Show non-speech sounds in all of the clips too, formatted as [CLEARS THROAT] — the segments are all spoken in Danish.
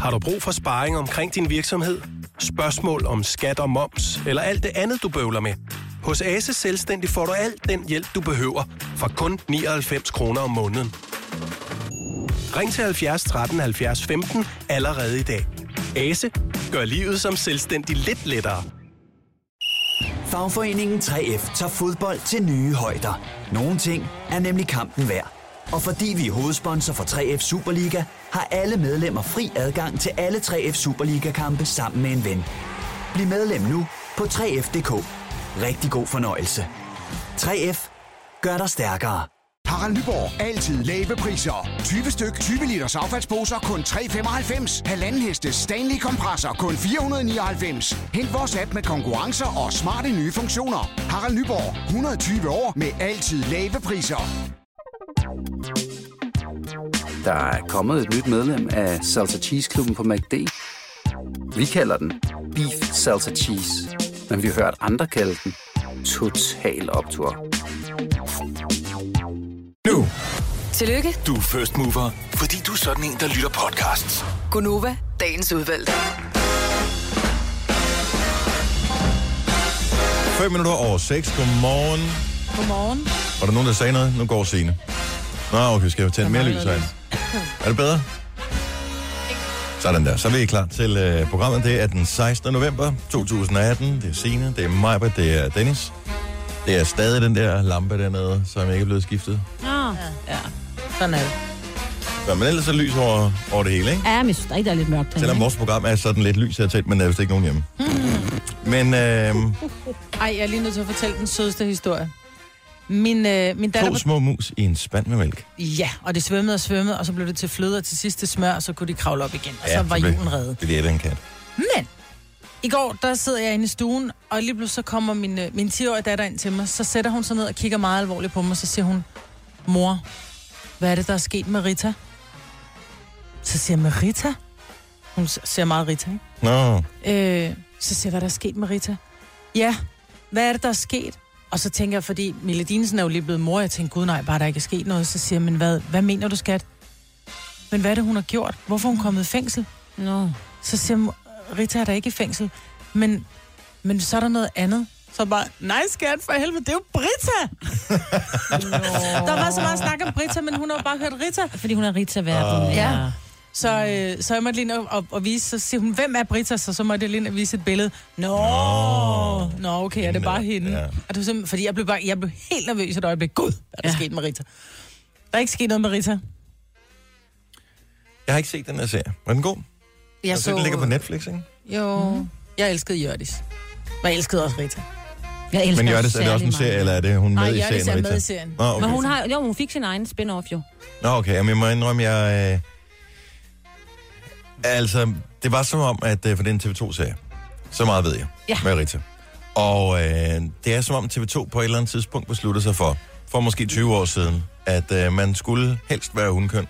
Har du brug for sparring omkring din virksomhed? Spørgsmål om skat og moms, eller alt det andet, du bøvler med? Hos Ase Selvstændig får du alt den hjælp, du behøver, for kun 99 kroner om måneden. Ring til 70 13 70 15 allerede i dag. Ase gør livet som selvstændig lidt lettere. Fagforeningen 3F tager fodbold til nye højder. Nogle ting er nemlig kampen værd. Og fordi vi er hovedsponsor for 3F Superliga, har alle medlemmer fri adgang til alle 3F Superliga-kampe sammen med en ven. Bliv medlem nu på 3F.dk. Rigtig god fornøjelse. 3F gør dig stærkere. Harald Nyborg. Altid lave priser. 20 styk, 20 liters affaldsposer kun 3,95. Halvanden heste Stanley kompresser kun 499. Hent vores app med konkurrencer og smarte nye funktioner. Harald Nyborg. 120 år med altid lave priser. Der er kommet et nyt medlem af Salsa Cheese Klubben på MACD. Vi kalder den Beef Salsa Cheese, men vi har hørt andre kalde den Total Optor. Nu, Tillykke, du er first mover, fordi du er sådan en, der lytter podcasts. Gunova, dagens udvalgte. 5 minutter over 6. Godmorgen. Godmorgen. Var der nogen, der sagde noget? Nu går scene. Nå, okay, skal jeg tænde mere lys herinde? Er det bedre? Sådan der. Så er vi klar til øh, programmet. Det er den 16. november 2018. Det er Signe, det er Majbert, det er Dennis. Det er stadig den der lampe dernede, som ikke er blevet skiftet. Nå, ja. Sådan er det. Ja, men ellers er lys over, over det hele, ikke? Ja, men jeg synes, der er lidt mørkt. Selvom vores program er sådan lidt lys her tæt, men der er vist ikke nogen hjemme. [LAUGHS] Men øh, Ej, jeg er lige nødt til at fortælle den sødeste historie. Min, øh, min datter... to små mus i en spand med mælk. Ja, og det svømmede og svømmede, og så blev det til fløde, og til sidst til smør, og så kunne de kravle op igen. Og så var blev- julen reddet. Det er det, en kat. Men i går, der sidder jeg inde i stuen, og lige pludselig så kommer min, øh, min 10-årige datter ind til mig. Så sætter hun sig ned og kigger meget alvorligt på mig, så siger hun, mor, hvad er det, der er sket med Rita? Så siger jeg, med Rita? Hun ser meget Rita, ikke? Nå, Øh, så siger jeg, hvad der er sket med Rita? Ja, hvad er det, der er sket? Og så tænker jeg, fordi Mille Dinesen er jo lige blevet mor, jeg tænker, gud nej, bare der ikke er sket noget. Så siger jeg, men hvad, hvad mener du, skat? Men hvad er det, hun har gjort? Hvorfor er hun kommet i fængsel? Nå. Så siger jeg, Rita er der ikke i fængsel. Men, men så er der noget andet. Så bare, nej skat, for helvede, det er jo Brita! der var så meget snak om Brita, men hun har bare hørt Rita. Fordi hun er Rita-verden. Ja. Så, øh, så jeg måtte lige ind og, og, og vise, så siger hun, hvem er Brita? Så, så måtte jeg lige ind og vise et billede. Nå, Nå, Nå okay, er det bare hende? Ja. Var simpelthen, fordi jeg blev, bare, jeg blev helt nervøs et øjeblik. Gud, hvad er der ja. sket med Rita? Der er ikke sket noget med Rita. jeg har ikke set den her serie. Var den god? Jeg Jeg så... Den ligger på Netflix, ikke? Jo, mm. jeg elskede Jørdis. Og jeg elskede også Rita. Jeg elsker Men Jørgens, er det også en serie, meget. eller er det hun med Nej, i Jørdis serien? er Rita? med i serien. Nå, okay. Men hun, har, jo, hun fik sin egen spin-off jo. Nå, okay. Jamen, jeg må indrømme, jeg... Øh... Altså, det var som om, at... Øh, for det er en TV2-serie. Så meget ved jeg. Ja. Med Rita. Og øh, det er som om TV2 på et eller andet tidspunkt beslutter sig for, for måske 20 år siden, at øh, man skulle helst være hundkøn,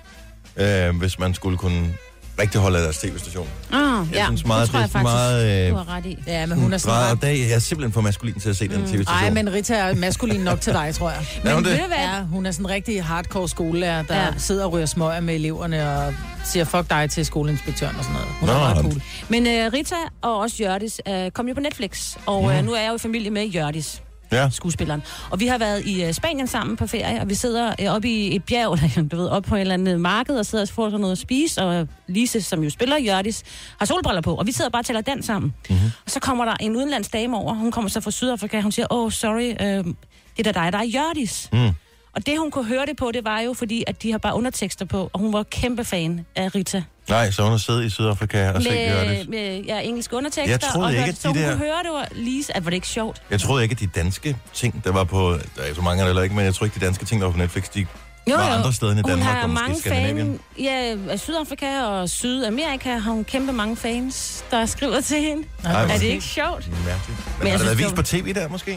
øh, hvis man skulle kunne rigtig holde af deres tv-station. Ah, Jeg synes meget, det tror jeg er faktisk, meget, øh, du har ret i. Ja, men hun er ret... dag, jeg er simpelthen for maskulin til at se den tv-station. Nej, men Rita er maskulin nok til dig, tror jeg. Er hun men det? ved du hvad? Ja, hun er sådan en rigtig hardcore skolelærer, der Ja. ja. sidder og ryger smøger med eleverne og siger fuck dig til skoleinspektøren og sådan noget. Hun Nå, er meget cool. Men uh, Rita og også Jørdis uh, kom jo på Netflix, og uh, nu er jeg jo i familie med Jørdis, Ja. skuespilleren. Og vi har været i uh, Spanien sammen på ferie, og vi sidder uh, oppe i et bjerg, [LAUGHS] eller du ved, oppe på et eller andet marked, og sidder og får sådan noget at spise, og Lise, som jo spiller Jørdis, har solbriller på, og vi sidder bare og taler den sammen. Mm-hmm. Og så kommer der en udenlandsk dame over, hun kommer så fra Sydafrika, hun siger, oh, sorry, uh, det er da dig, der er Jørdis. Mm. Og det, hun kunne høre det på, det var jo fordi, at de har bare undertekster på, og hun var kæmpe fan af Rita. Nej, så hun har siddet i Sydafrika og set Med, Jørgens. med ja, engelske undertekster. Jeg troede og ikke, hørte- at de så hun der- kunne høre, det var Lise. At var det ikke sjovt? Jeg troede ikke, at de danske ting, der var på... Der er så mange heller ikke, men jeg tror ikke, de danske ting, der var på Netflix, de var andre steder end i hun Danmark, har og mange Skandinavien. fan, ja, af Sydafrika og Sydamerika har hun kæmpe mange fans, der skriver til hende. Ej, er det ikke sjovt? Mærkeligt. Men Men har det været vist på tv der, måske?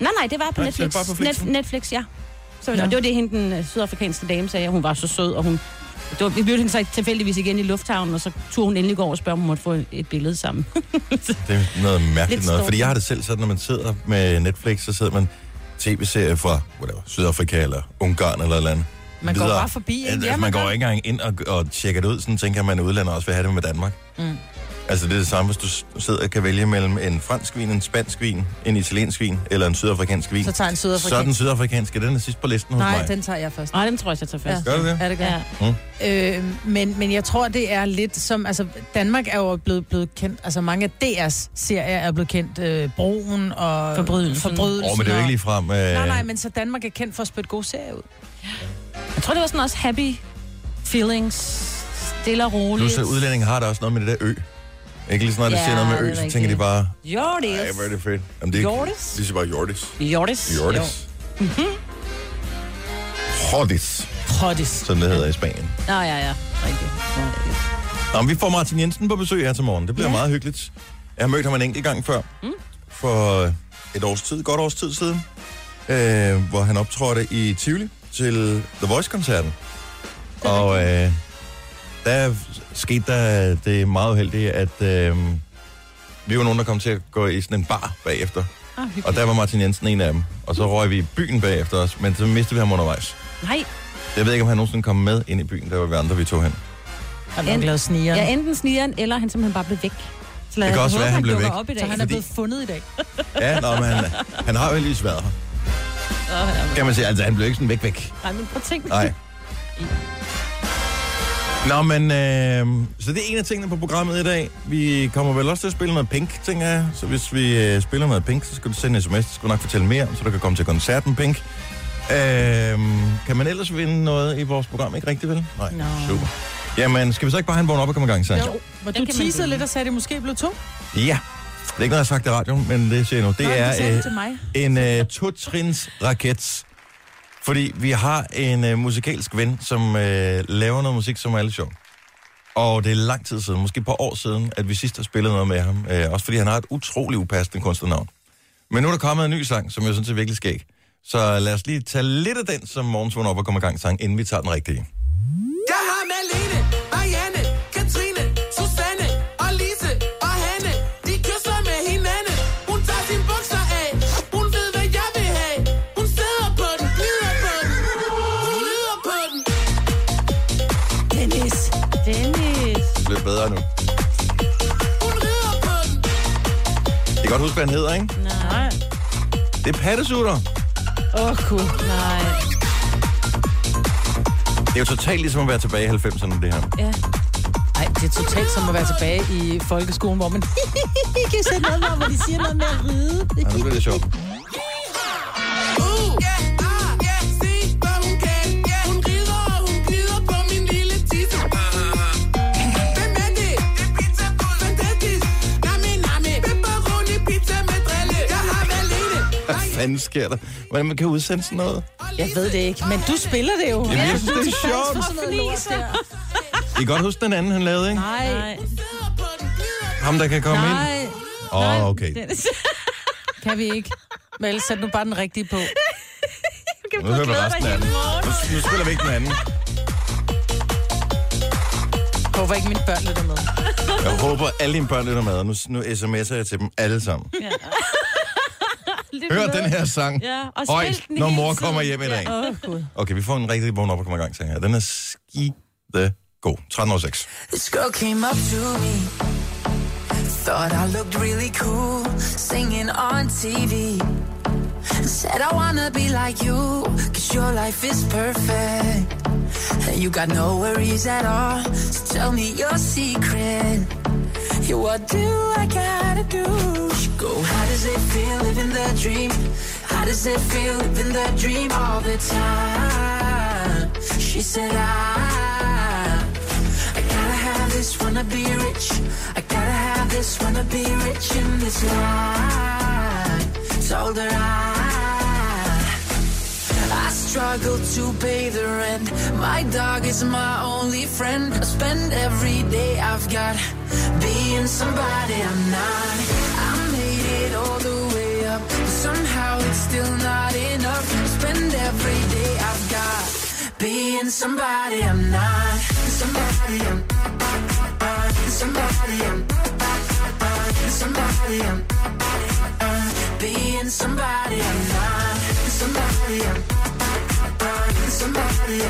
Nej, nej, det var på Nej, det Netflix. bare på Flixen? Net, Netflix, ja. Så, Nå. og det var det, hende, den øh, sydafrikanske dame sagde. Hun var så sød, og hun... Det var, vi mødte hende så tilfældigvis igen i lufthavnen, og så turde hun endelig gå over og spørge, om hun måtte få et, billede sammen. [LAUGHS] Det er noget mærkeligt Lidt noget. Fordi jeg har det selv sådan, når man sidder med Netflix, så sidder man tv-serie fra whatever, Sydafrika eller Ungarn eller et eller andet. Man går videre. bare forbi? Altså, Ja, man, man går ikke engang ind og, og tjekker det ud, sådan tænker man, at udlandet også vil have det med Danmark. Mm. Altså det er det samme, hvis du sidder og kan vælge mellem en fransk vin, en spansk vin, en italiensk vin eller en sydafrikansk vin. Så tager en Så er den sydafrikansk. sydafrikanske, den er sidst på listen hos Nej, mig. den tager jeg først. Nej, den tror jeg, jeg tager først. Gør du det? Ja, det gør Ja. jeg. Øh, men, men jeg tror, det er lidt som... Altså, Danmark er jo blevet, blevet kendt... Altså, mange af DR's serier er blevet kendt. Øh, Broen og... Forbrydelsen. Forbrydelsen Åh, oh, men det er jo ikke lige frem... Øh... Nej, nej, men så Danmark er kendt for at spytte gode serier ud. Jeg tror, det var sådan også happy feelings, stille og roligt. så udlændinge har der også noget med det der ø. Ikke lige sådan, når de Ja, siger noget med ø, så tænker de bare, Jordis. ej, hvor er det fedt. Jamen, det er Jordis? de siger bare Jordis. Jordis. Jordis. Jordis, Hottis. som det hedder i Spanien. Nå, ja, ja. Rigtigt. Ja. Nå, men vi får Martin Jensen på besøg her til morgen. Det bliver ja. meget hyggeligt. Jeg har mødt ham en enkelt gang før. Mm. For et års tid, godt års tid siden. Øh, hvor han optrådte i Tivoli til The Voice-koncerten. Og øh, der skete der det meget uheldige, at øh, vi var nogen, der kom til at gå i sådan en bar bagefter. Ah, hyggeligt. Og der var Martin Jensen en af dem. Og så røg vi i byen bagefter os, men så mistede vi ham undervejs. Nej, Jeg ved ikke, om han nogensinde kom med ind i byen, der var vi andre, vi tog hen. Han har lavet sniger. ja, enten snigeren, eller han simpelthen bare blev væk. Så lad Det kan også være, han blev dukker væk. Op i dag. Så han er Fordi- blevet fundet i dag. [LAUGHS] Ja, nå, men han, han har jo heldigvis været her. Åh, han er- Kan man sige, altså han blev ikke sådan væk væk. Nej, men prøv at tænke. Nej. [LAUGHS] Nå, men øh, så det er en af tingene på programmet i dag. Vi kommer vel også til at spille noget Pink, tænker jeg. Så hvis vi øh, spiller noget Pink, så skal du sende en sms. Det skal du nok fortælle mere om, så du kan komme til koncerten Pink. Øh, kan man ellers vinde noget i vores program? Ikke rigtigt, vel? Nej, Nå. super. Jamen, skal vi så ikke bare have en vågen op og komme i gang, så? Jo, Den du teasede lidt og sagde, at det måske blev to. Ja. Det er ikke noget, jeg har sagt i radioen, men det siger jeg nu. Det Nå, er det øh, til mig. en øh, to-trins raket. Fordi vi har en øh, musikalsk ven, som øh, laver noget musik, som er lidt sjov. Og det er lang tid siden, måske et par år siden, at vi sidst har spillet noget med ham. Øh, også fordi han har et utroligt upassende kunstnernavn. Men nu er der kommet en ny sang, som jeg synes er virkelig skæg. Så lad os lige tage lidt af den, som morgens op og kommer i gang sang, inden vi tager den rigtige. Jeg har Malene, godt huske, hvad han hedder, ikke? Nej. Det er pattesutter. Åh, oh, cool. Nej. Det er jo totalt ligesom at være tilbage i 90'erne, det her. Ja. Ej, det er totalt som at være tilbage i folkeskolen, hvor man [LAUGHS] kan sætte noget med, hvor de siger noget med at ride. Ja, nu bliver det sjovt. Fanden sker der? Hvordan man kan udsende sådan noget? Jeg ved det ikke, men du spiller det jo. Jamen, jeg synes, det er sjovt. I kan godt huske den anden, han lavede, ikke? Nej. Ham, der kan komme ind. nej, Åh, oh, okay. Dennis. [LAUGHS] kan vi ikke. Vel, sæt nu bare den rigtige på. [LAUGHS] Nu hører vi resten af den. Nu, nu spiller vi ikke den anden. Håber ikke, mine børn lytter med. Jeg håber, alle dine børn lytter med, og nu, nu sms'er jeg til dem alle sammen. Hør den her sang. Ja, og spil den når mor kommer hjem i dag. Åh, oh, gud. Okay, vi får en rigtig vågen op og kommer i gang, sang her. Den er skide god. 13.06. This girl came up to me. Thought I looked really cool singing on TV. Said I wanna be like you, cause your life is perfect. And you got no worries at all. So tell me your secret. Yeah, what do I gotta do? Go, how does it feel living the dream? How does it feel living the dream all the time? She said, I, I gotta have this, wanna be rich. I gotta have this, wanna be rich in this life. Told her I, I struggle to pay the rent. My dog is my only friend. I spend every day I've got being somebody I'm not. I made it all the way up, but somehow it's still not enough. I Spend every day I've got being somebody I'm not. Somebody I'm. Somebody I'm. Somebody I'm. Being somebody I'm not. Somebody I'm. Somebody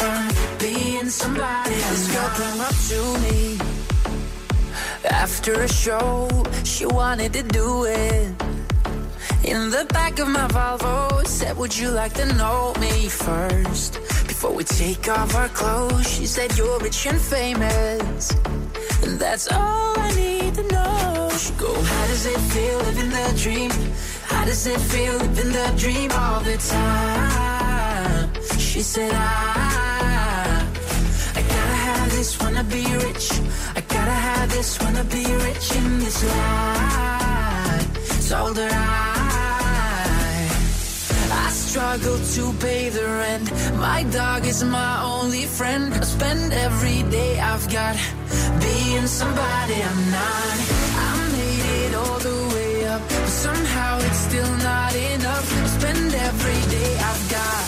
I'm being somebody I'm This up to me after a show. She wanted to do it in the back of my Volvo. Said, Would you like to know me first before we take off our clothes? She said, You're rich and famous. And that's all I need to know. She go, how does it feel living the dream? How does it feel living the dream all the time? She said, I, I gotta have this, wanna be rich. I gotta have this, wanna be rich in this life. Told her I, I struggle to pay the rent. My dog is my only friend. I spend every day I've got being somebody I'm not. I made it all the way up, but somehow it's still not enough. I spend every day I've got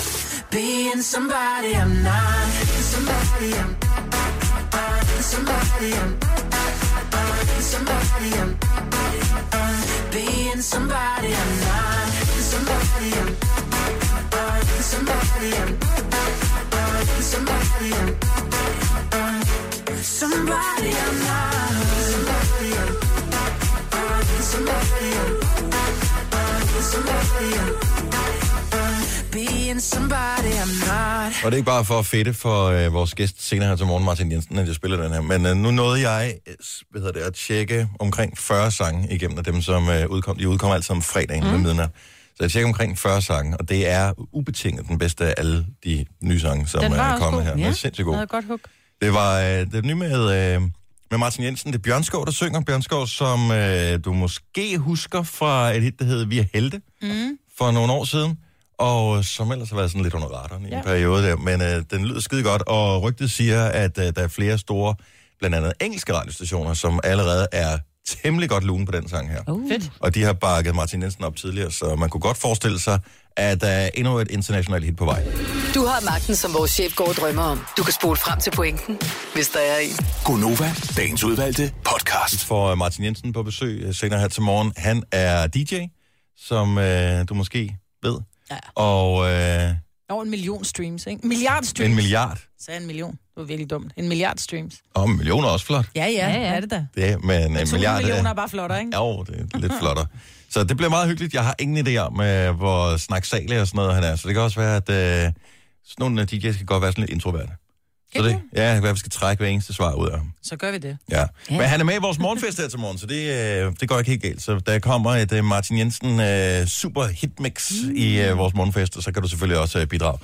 being somebody I'm not. Somebody I'm somebody I'm somebody I'm being somebody I'm not. Somebody I'm somebody I'm somebody I'm somebody I'm not. Og det er ikke bare for at fedte for øh, vores gæst senere her til morgen, Martin Jensen, at jeg spiller den her. Men øh, nu nåede jeg øh, hvad hedder det, at tjekke omkring 40 sange igennem af dem, som øh, udkom. De udkom altid om fredagen mm. ved midnat. Så jeg tjekker omkring 40 sange, og det er ubetinget den bedste af alle de nye sange, som Den var er også kommet god. her. Den Ja. er sindssygt god. Jeg havde godt hug. Det var øh, det nye med, øh, med Martin Jensen. Det er Bjørnskov, der synger. Bjørnskov, som øh, du måske husker fra et hit, der hedder Vi er helte Mm. for nogle år siden. Og som ellers har været sådan lidt under radaren i ja. Ja. en periode der. Men øh, den lyder skide godt, og rygtet siger, at øh, der er flere store, blandt andet engelske radiostationer, som allerede er temmelig godt lune på den sang her. Uh. Fedt. Og de har bakket Martin Jensen op tidligere, så man kunne godt forestille sig, at der er endnu et internationalt hit på vej. Du har magten, som vores chef går og drømmer om. Du kan spole frem til pointen, hvis der er en. Gonova, dagens udvalgte podcast. For øh, Martin Jensen på besøg øh, senere her til morgen. Han er DJ, som øh, du måske ved. Ja. Og øh, Over en million streams, ikke? Milliard streams. en milliard. Sagde en million. Det var virkelig dumt. En milliard streams. Og en million er også flot. Ja, ja, Ja, ja, er det da. Det men en 200 milliard millioner er bare flottere, ikke? Jo, det er lidt flottere. Så det bliver meget hyggeligt. Jeg har ingen idé om, øh, hvor snaksalig og sådan noget han er. Så det kan også være, at øh, sådan nogle af DJ's kan godt være sådan lidt introverte. Så det, ja, at vi skal trække hver eneste svar ud af ham. Så gør vi det. Ja. ja. Men han er med i vores morgenfest her til morgen, så det, øh, det går ikke helt galt. Så der kommer et øh, Martin Jensen øh, super hitmix mm. i øh, vores morgenfest, og så kan du selvfølgelig også øh, bidrage.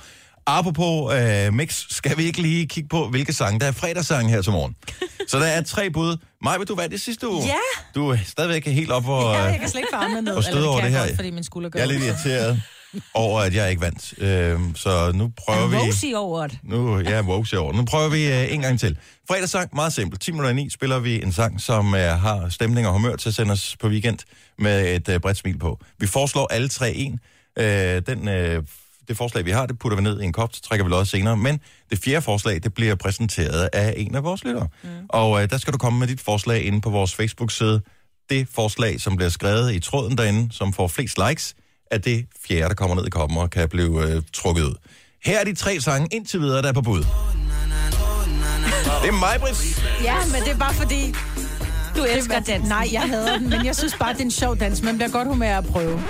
Apropos øh, mix, skal vi ikke lige kigge på, hvilke sange der er fredagssang her til morgen. [LAUGHS] så der er tre bud. Maj, vil du være det sidste uge? Ja! Du er stadigvæk helt op og, Ja, jeg kan slet ikke få armene ned. og støde over det her. Godt, fordi min skulder gør Jeg er lidt irriteret [LAUGHS] over, at jeg ikke vandt. Øh, så nu prøver vi... Rosy over det. Nu, ja, wow, i år. Nu prøver vi uh, en gang til. Fredagssang, meget simpelt. 10 minutter i 9 spiller vi en sang, som uh, har stemning og humør til at sende os på weekend med et uh, bredt smil på. Vi foreslår alle tre en. Uh, den, det forslag, vi har, det putter vi ned i en kop, så trækker vi lod senere. Men det fjerde forslag, det bliver præsenteret af en af vores lyttere. Mm. Og uh, der skal du komme med dit forslag inde på vores Facebook-side. Det forslag, som bliver skrevet i tråden derinde, som får flest likes, er det fjerde, der kommer ned i koppen og kan blive øh, trukket ud. Her er de tre sange indtil videre, der er på bud. Det er mig, Britt. Ja, men det er bare fordi... Du elsker dansen. Nej, jeg hader den, men jeg synes bare, det er en sjov dans. Man bliver godt humør af at prøve.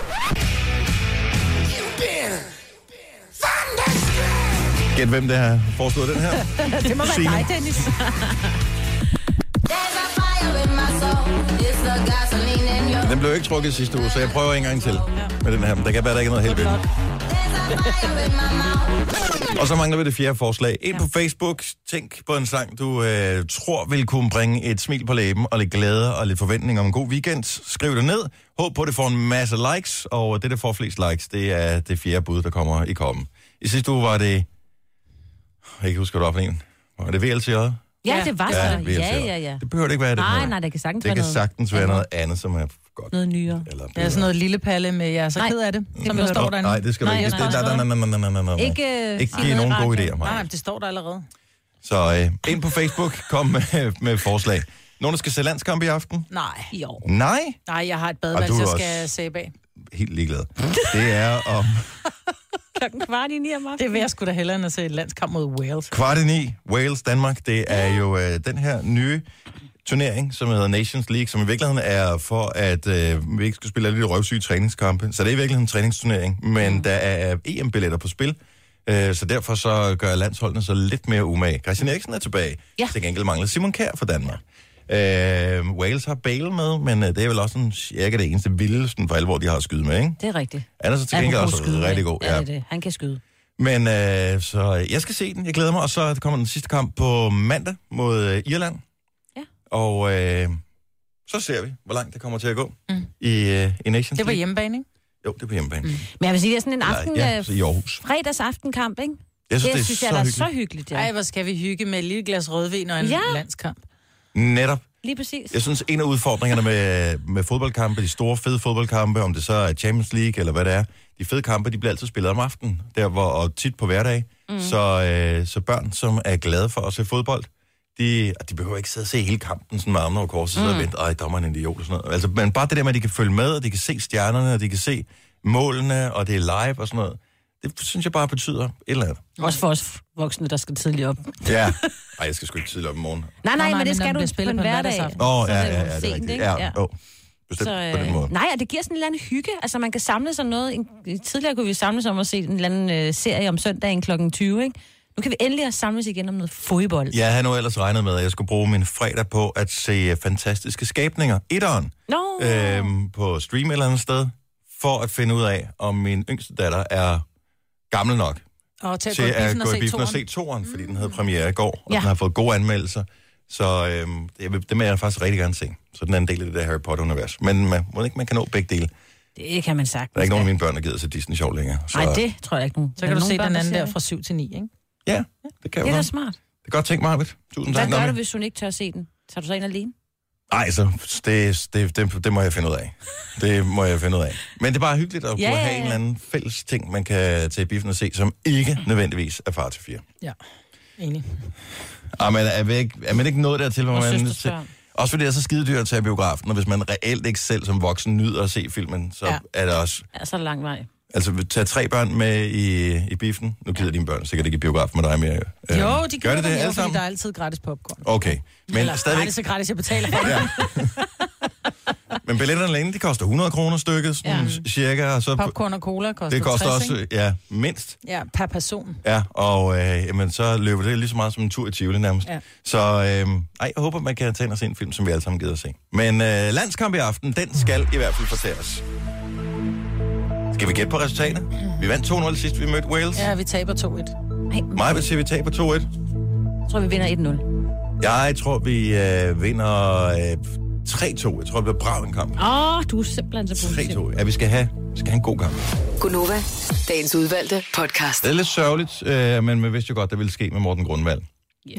Gæt, hvem det har foreslået den her. [LAUGHS] Det må være Signe. dig, Dennis. Den blev ikke trukket sidste uge, så jeg prøver en gang til med den her. Men der kan være, der ikke er noget helt vildt. Og så mangler vi det fjerde forslag. Ind på Facebook, tænk på en sang, du øh, tror vil kunne bringe et smil på læben og lidt glæde og lidt forventning om en god weekend. Skriv det ned. Håb på, at det får en masse likes, og det, der får flest likes, det er det fjerde bud, der kommer i kommen. I sidste uge var det... Jeg kan ikke huske, hvad det var for en. Var det VLCJ? Ja, det var så. Ja, Ja, ja, ja. Det behøver det ikke være, det Nej, nej, det kan sagtens Det være kan noget. sagtens være noget andet, som er godt. Noget nyere. Eller Det er sådan noget lille palle med, jeg er så Nej. ked af det, som der står derinde. Nej, det skal du Nej, ikke. også nej, nej, nej, nej, nej, nej, nej. Ikke, øh, ikke give nogen gode idéer, Nej, Maja. det står der allerede. Så øh, ind på Facebook, kom med, med forslag. Nogen, der skal se landskamp i aften? Nej. Jo. Nej. Nej, jeg har et badeværelse, jeg også- skal sæbe af. helt ligeglad. Det er om [LAUGHS] Klokken kvart i ni om aftenen. Det vil jeg sgu da hellere end at se et landskamp mod Wales. kvart i ni, Wales-Danmark. Det er jo øh, den her nye turnering, som hedder Nations League, som i virkeligheden er for, at øh, vi ikke skal spille alle de røvsyge træningskampe. Så det er i virkeligheden en træningsturnering, men mm. der er EM-billetter på spil. Øh, så derfor så gør landsholdene så lidt mere umage. Christian Eriksen er tilbage. Ja. Til gengæld mangler Simon Kjær for Danmark. Øh, Wales har Bale med, men øh, det er vel også en, cirka det eneste vilde for alvor, de har at skyde med, ikke? Det er rigtigt. Han er så til gengæld også skyde, rigtig god. Ja, det er det. Han kan skyde. Men øh, så jeg skal se den, jeg glæder mig, og så kommer den sidste kamp på mandag mod øh, Irland. Og øh, så ser vi, hvor langt det kommer til at gå mm. i, øh, i Nations Det var hjemmebane, ikke? Jo, det er på hjemmebane. Mm. Men jeg vil sige, det er sådan en aften, ja, ja, så i Aarhus. fredagsaftenkamp, ikke? Jeg synes, det, det er synes så jeg er hyggeligt. så hyggeligt, ja. Ej, hvor skal vi hygge med et lille glas rødvin og en Ja. landskamp. Netop. Lige præcis. Jeg synes, en af udfordringerne med, med fodboldkampe, de store fede fodboldkampe, om det så er Champions League eller hvad det er, de fede kampe, de bliver altid spillet om aftenen, der hvor, og tit på hverdag. Mm. Så, øh, så børn, som er glade for at se fodbold, de, de behøver ikke sidde og se hele kampen sådan med armene over korset, mm. og vente, ej, dommeren er en idiot og sådan noget. Altså, men bare det der med, at de kan følge med, og de kan se stjernerne, og de kan se målene, og det er live og sådan noget, det synes jeg bare betyder et eller andet. Også for os voksne, der skal tidligt op. Ja. [LAUGHS] Ej, jeg skal sgu ikke tidligt op i morgen. Nej, nej, nej, men det skal du bliver på en hverdag. Åh, oh, ja, det ja, ja, det er sent, rigtigt. ikke? Ja, Ja. Bestemt Så, på den måde. øh, nej, og det giver sådan en eller anden hygge. Altså, man kan samle sig noget. En- Tidligere kunne vi samles om at se en eller anden øh, serie om søndagen kl. 20, ikke? Nu kan vi endelig samles igen om noget fodbold. Jeg havde nu ellers regnet med, at jeg skulle bruge min fredag på at se fantastiske skabninger. Etteren. Nå, Øhm, på stream eller andet sted. For at finde ud af, om min yngste datter er gammel nok Og til at til at gå i se biffen og se toren. fordi den havde premiere i går, og Ja. den har fået gode anmeldelser. Så øhm, det, vil- det vil jeg faktisk rigtig gerne se. Så den er en del af det der Harry Potter-univers. Men man, må ikke, man kan nå begge dele. det kan man sagtens. Der er ikke nogen af mine børn, der gider se Disney sjov længere. Så, Nej, det tror jeg ikke nu. Så kan du se den anden der fra 7 til 9, ikke? Ja, det kan Det jo er da smart. Det er godt tænkt, Marvitt. Tusind Hvad tak, gør Nami. du, hvis hun ikke tør se den? Tager du så ind alene? Nej, så det, det, det, det må jeg finde ud af. Det må jeg finde ud af. Men det er bare hyggeligt at Ja, kunne ja, have en ja. eller anden fælles ting, man kan tage i biffen og se, som ikke nødvendigvis er far til fire. Ja, enig. Ah, men er, ikke, er man ikke nået dertil, hvor Og man... børn. Også fordi det er så skide dyrt at tage biografen, og hvis man reelt ikke selv som voksen nyder at se filmen, så Ja. ja. er det også... Ja, så er det lang vej. Altså, tage tre børn med i, i biffen. Nu gider dine børn sikkert ikke i biografen med dig mere. Øh, Jo, de gør det, det, det alle fordi sammen? der er altid gratis popcorn. Okay, men Eller stadigvæk... gratis og gratis, jeg betaler for. Ja. [LAUGHS] men billetterne alene, de koster 100 kroner stykket, sådan ja. cirka. Og så, Popcorn og cola koster det koster 60, også, ikke? ja, mindst. Ja, per person. Ja, og øh, jamen, så løber det lige så meget som en tur i Tivoli nærmest. Ja. Så øh, ej, jeg håber, man kan tage ind og se en film, som vi alle sammen gider at se. Men øh, landskamp i aften, den skal i hvert fald fortæres. Skal vi gætte på resultatet? Vi vandt 2-0 sidst, vi mødte Wales. Ja. Vi taber 2-1. Mig vil sige, vi taber 2-1. Jeg tror, vi vinder 1-0. Jeg tror, vi øh, vinder øh, 3-2. Jeg tror, det bliver brav en kamp. Åh, oh, du er simpelthen så positiv. 3-2. Ja, vi skal have, vi skal have en god kamp. Gunova, dagens udvalgte podcast. Det er lidt sørgeligt, øh, men man vidste jo godt, der ville ske med Morten Grundvald.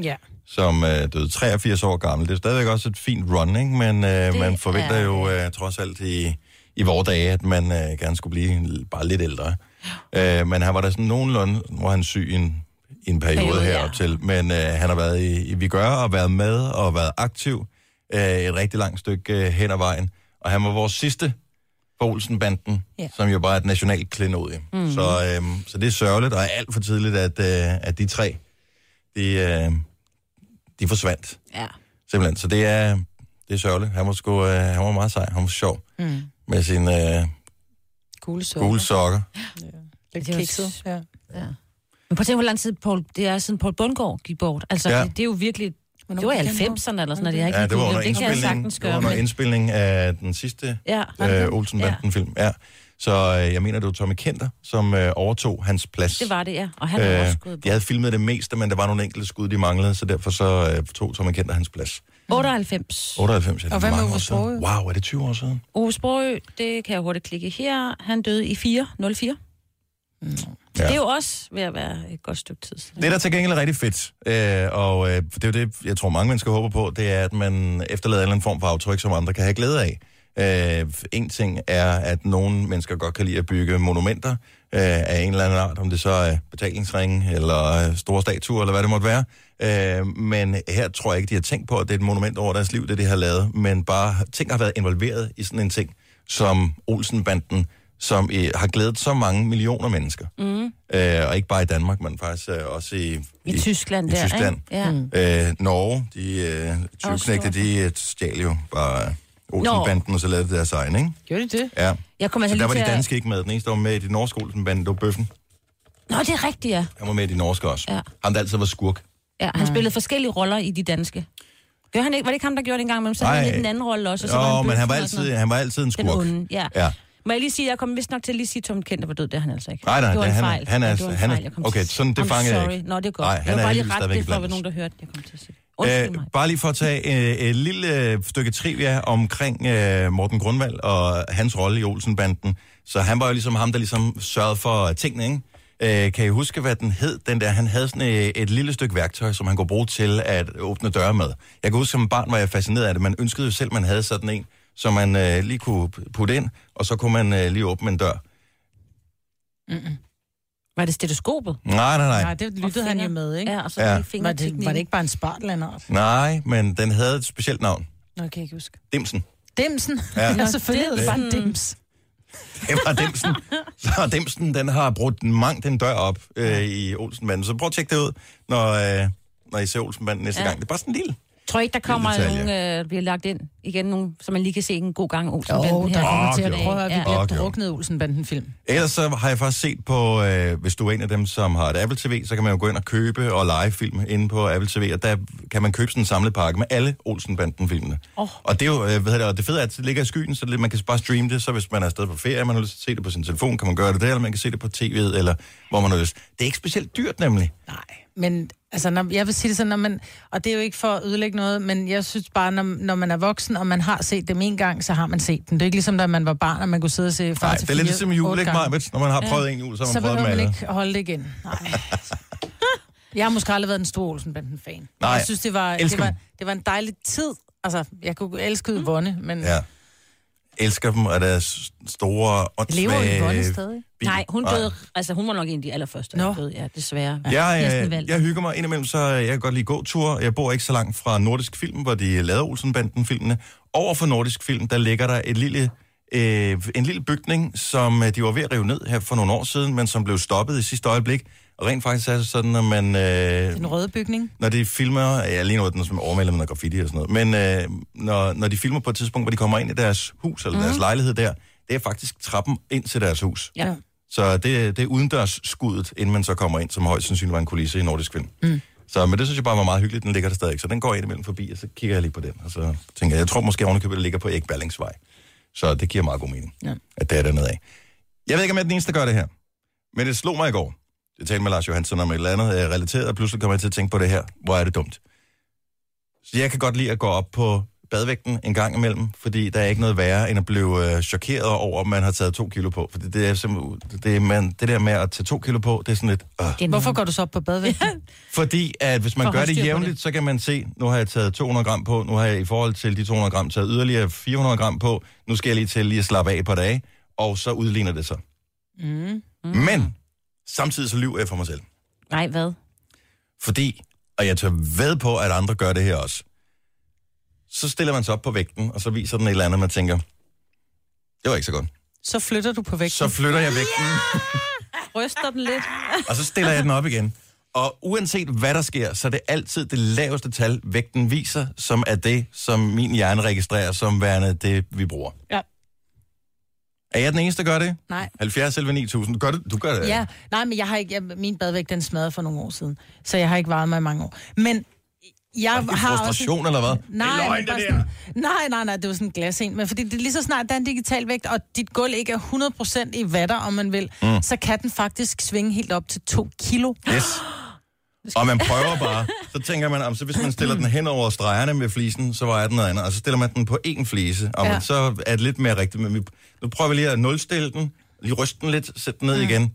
Ja. som øh, døde 83 år gammel. Det er stadigvæk også et fint run, ikke? men øh, man forventer er jo øh, trods alt i, i vores dage, at man øh, gerne skulle blive bare lidt ældre. Øh, men han var der sådan nogenlunde, hvor han syg i en, i en periode, Periode, periode ja. herop til. Men øh, han har været i, i Vigør og været med og været aktiv øh, et rigtig langt stykke øh, hen ad vejen. Og han var vores sidste for Olsen-banden, Ja. ja. som jo bare er et nationalt klenodie. Mm. Så, øh, så det er sørgeligt, og er alt for tidligt, at, øh, at de tre, de, øh, de forsvandt. Ja. Simpelthen. Så det er, det er sørgeligt. Han var, sgu, øh, han var meget sej. Han var sjov Mm. Med sine øh, Gule sokker. gule sokker. Lidt Det er jo kikset. Ja. ja. Men prøv at tænke, hvor lang tid Paul, det er siden Paul Bundgaard gik bort. Altså, Ja. ja. det, det, er jo virkelig... Hvornår Det var i gik han bort? 90'erne eller sådan noget. Jeg ikke Ja, det var under det kan jeg indspilning, sagtens det var gøre. under Men, indspilning af den sidste ja, øh, det? Olsen ja. Ja. Så øh, jeg mener, det var Tommy Kenter, som øh, overtog hans plads. det var det, ja. Og han er også de bort. havde filmet det meste, men der var nogle enkelte skud, de manglede, så derfor så øh, tog Tommy Kenter hans plads. 98. 98, ja, det Og er hvad med mange Ove år siden. Sprogøe? Wow, er det 20 år siden? Ove Sprogø, det kan jeg hurtigt klikke her. Han døde i 4, 04. Ja. Det er jo også ved at være et godt stykke tid. siden. Det, der til gengæld er rigtig fedt, øh, og øh, det er jo det, jeg tror mange mennesker håber på, det er, at man efterlader en eller anden form for aftryk, som andre kan have glæde af. Øh, en ting er, at nogle mennesker godt kan lide at bygge monumenter øh, af en eller anden art, om det så er betalingsringe, eller øh, store statuer, eller hvad det måtte være. Øh, men her tror jeg ikke, de har tænkt på, at det er et monument over deres liv, det de har lavet, men bare ting har været involveret i sådan en ting, som Olsenbanden som øh, har glædet så mange millioner mennesker. Mm. Øh, og ikke bare i Danmark, men faktisk øh, også i, I Tyskland i der, Tyskland. ikke? Ja. Mm. Øh, Norge, de øh, tyvknægte, de stjal jo bare Olsenbanden, og så lavede de deres egen, ikke? Gjorde de det? Ja. Jeg kommer altså så der var de at- danske ikke med. Den eneste, der var med i de norske Olsenbanden, det var Bøffen. Nå, det er rigtigt, ja. Han var med i de norske også. Ja. Ham, der altid var skurk. ja han spillede forskellige roller i de danske. Gør han ikke? Var det ikke ham, der gjorde det engang? Men så havde han lidt den anden rolle også. Og så var Jo, han men han var, altid, han var altid en Den skurk. onde, ja. Ja. Må jeg lige sige, jeg kom vist nok til at lige sige, at Tom Kent var død, det er han altså ikke. Nej, nej, det var det- en han er- fejl. han er- Ja, det var en han er- fejl, jeg kom okay, sådan, det I'm fanger jeg sorry. ikke. Nå, det er godt. Nej, jeg han var er bare lige ret det, for at nogen, der hørte, jeg kom til at sige. Undskyld Øh, mig. bare lige for at tage øh, et lille øh, stykke trivia omkring øh, Morten Grundvald og hans rolle i Olsenbanden. Så han var jo ligesom ham, der ligesom sørgede for tingene, ikke? Øh, kan I huske, hvad den hed? Den der, han havde sådan et, et lille stykke værktøj, som han kunne bruge til at åbne døre med. Jeg kan huske, som barn var jeg fascineret af det. Man ønskede jo selv, man havde sådan en, som man øh, lige kunne putte ind, og så kunne man øh, lige åbne en dør. Var det stetoskopet? Nej, nej, nej. Nej, det lyttede han jo med, ikke? Ja, og så Ja. Var det, var det ikke bare en spartlandert? Nej, men den havde et specielt navn. Nå, kan jeg ikke huske. Dimsen. Dimsen. Ja. [LAUGHS] Ja selvfølgelig det bare en dims. Det var Dimsen. [LAUGHS] Så Dimsen, den har brugt mangt den dør op øh, i Olsenbanden. Så prøv at tjekke det ud, når, øh, når I ser Olsenbanden næste. Ja. gang. Det er bare sådan en lille. Tror ikke, der kommer detalje. nogen, øh, bliver lagt ind igen, nogen, så man lige kan se en god gang Olsen Jo, der kommer til at prøve, at vi bliver jo. druknet Olsenbanden-film. Ellers så har jeg faktisk set på, øh, hvis du er en af dem, som har et Apple TV, så kan man jo gå ind og købe og lege film inde på Apple TV, og der kan man købe sådan en samlet pakke med alle Olsenbanden-filmene. Oh. Og det er jo, øh, hvad hedder det, det fede er, at det ligger i skyen, så det, man kan bare streame det, så hvis man er afsted på ferie, man har lyst til at se det på sin telefon, kan man gøre det der, eller man kan se det på tv'et, eller hvor man har lyst. Det er ikke specielt dyrt nemlig. Nej, men altså, når, jeg vil sige det sådan, når man, og det er jo ikke for at ødelægge noget, men jeg synes bare, når, når man er voksen, og man har set dem en gang, så har man set dem. Det er ikke ligesom, da man var barn, og man kunne sidde og se far Nej, til det er lidt ligesom jul, ikke. Majbet? Når man har prøvet en jul, så har Så man prøvet behøver dem man ikke holde det igen. Nej. [LAUGHS] Jeg har måske aldrig været en stor Olsenbanden-fan. Nej, jeg synes, det var, det var, det var en dejlig tid. Altså, jeg kunne elske Mm. Yvonne, men Ja. Elsker dem, og deres store, lever åndssvage... Yvonne stadig? bil. Nej, hun døde, altså hun var nok en af de allerførste, der døde, ja, desværre. Jeg, Kirsten øh, Walther. jeg hygger mig indimellem, så jeg kan godt lide gåtur. Jeg bor ikke så langt fra Nordisk Film, hvor de lavede Olsenbanden-filmene. Over for Nordisk Film, der ligger der et lille, øh, en lille bygning, som øh, de var ved at rive ned her for nogle år siden, men som blev stoppet i sidste øjeblik. Og rent faktisk er det sådan, når man... Øh, den røde bygning. når de filmer, ja lige nu er den som overmalet med noget graffiti og sådan noget, men øh, når, når de filmer på et tidspunkt, hvor de kommer ind i deres hus, eller mm. deres lejlighed der, det er faktisk trappen ind til deres hus. Ja. Så det, det er udendørs skuddet, inden man så kommer ind, som højst sandsynligt var en kulisse i Nordisk Film. Mm. Så men det synes jeg bare var meget hyggeligt, den ligger der stadig. Så den går ind imellem forbi, og så kigger jeg lige på den, og så tænker jeg, jeg tror måske ovenikøbet, det ligger på Ekballingsvej. Så det giver meget god mening, Ja. at det er dernede af. Jeg ved ikke, om jeg er den eneste, der gør det her, men det slog mig i går. Jeg talte med Lars Johansson om et eller andet øh, relateret, og pludselig kom jeg til at tænke på det her. Hvor er det dumt. Så jeg kan godt lide at gå op på badvægten en gang imellem, fordi der er ikke noget værre, end at blive øh, chokeret over, at man har taget to kilo på. For det, er simpelthen, det, er, man, det der med at tage to kilo på, det er sådan lidt... Øh. Hvorfor går du så op på badvægten? [LAUGHS] Fordi at hvis man For gør det på jævnligt, så kan man se, nu har jeg taget 200 gram på, nu har jeg i forhold til de 200 gram taget yderligere 400 gram på, nu skal jeg lige til lige at slappe af par dage, og så udligner det sig. Mm. Mm. Men samtidig så lyver jeg for mig selv. Nej, hvad? Fordi, og jeg tør ved på, at andre gør det her også, så stiller man sig op på vægten, og så viser den et eller andet, man tænker, det var ikke så godt. Så flytter du på vægten. Så flytter jeg vægten, Ryster den lidt. [LAUGHS] og så stiller jeg den op igen. Og uanset hvad der sker, så er det altid det laveste tal, vægten viser, som er det, som min hjerne registrerer som værende det, vi bruger. Ja. Er jeg den eneste, der gør det? Nej. 70 eller 9000. Du gør det, du gør det. Ja, nej, men jeg har ikke, jeg, min badvægt, den smadrede for nogle år siden, så jeg har ikke varet mig i mange år. Men jeg Er det har frustration, også... eller hvad? Nej, det er løgn, det sådan- der. nej, nej, nej, det var sådan en glas en. Men fordi det er lige så snart, der er en digital vægt, og dit gulv ikke er 100% i vatter, om man vil, mm. så kan den faktisk svinge helt op til 2 kilo. Yes. Og man prøver bare. [LAUGHS] Så tænker man, om så hvis man stiller den hen over stregerne med flisen, så vejer den noget andet. Og så stiller man den på én flise, og Ja. ja. så er det lidt mere rigtigt. Men vi, nu prøver vi lige at nulstille den, lige ryste den lidt, sætte den ned Mm. igen.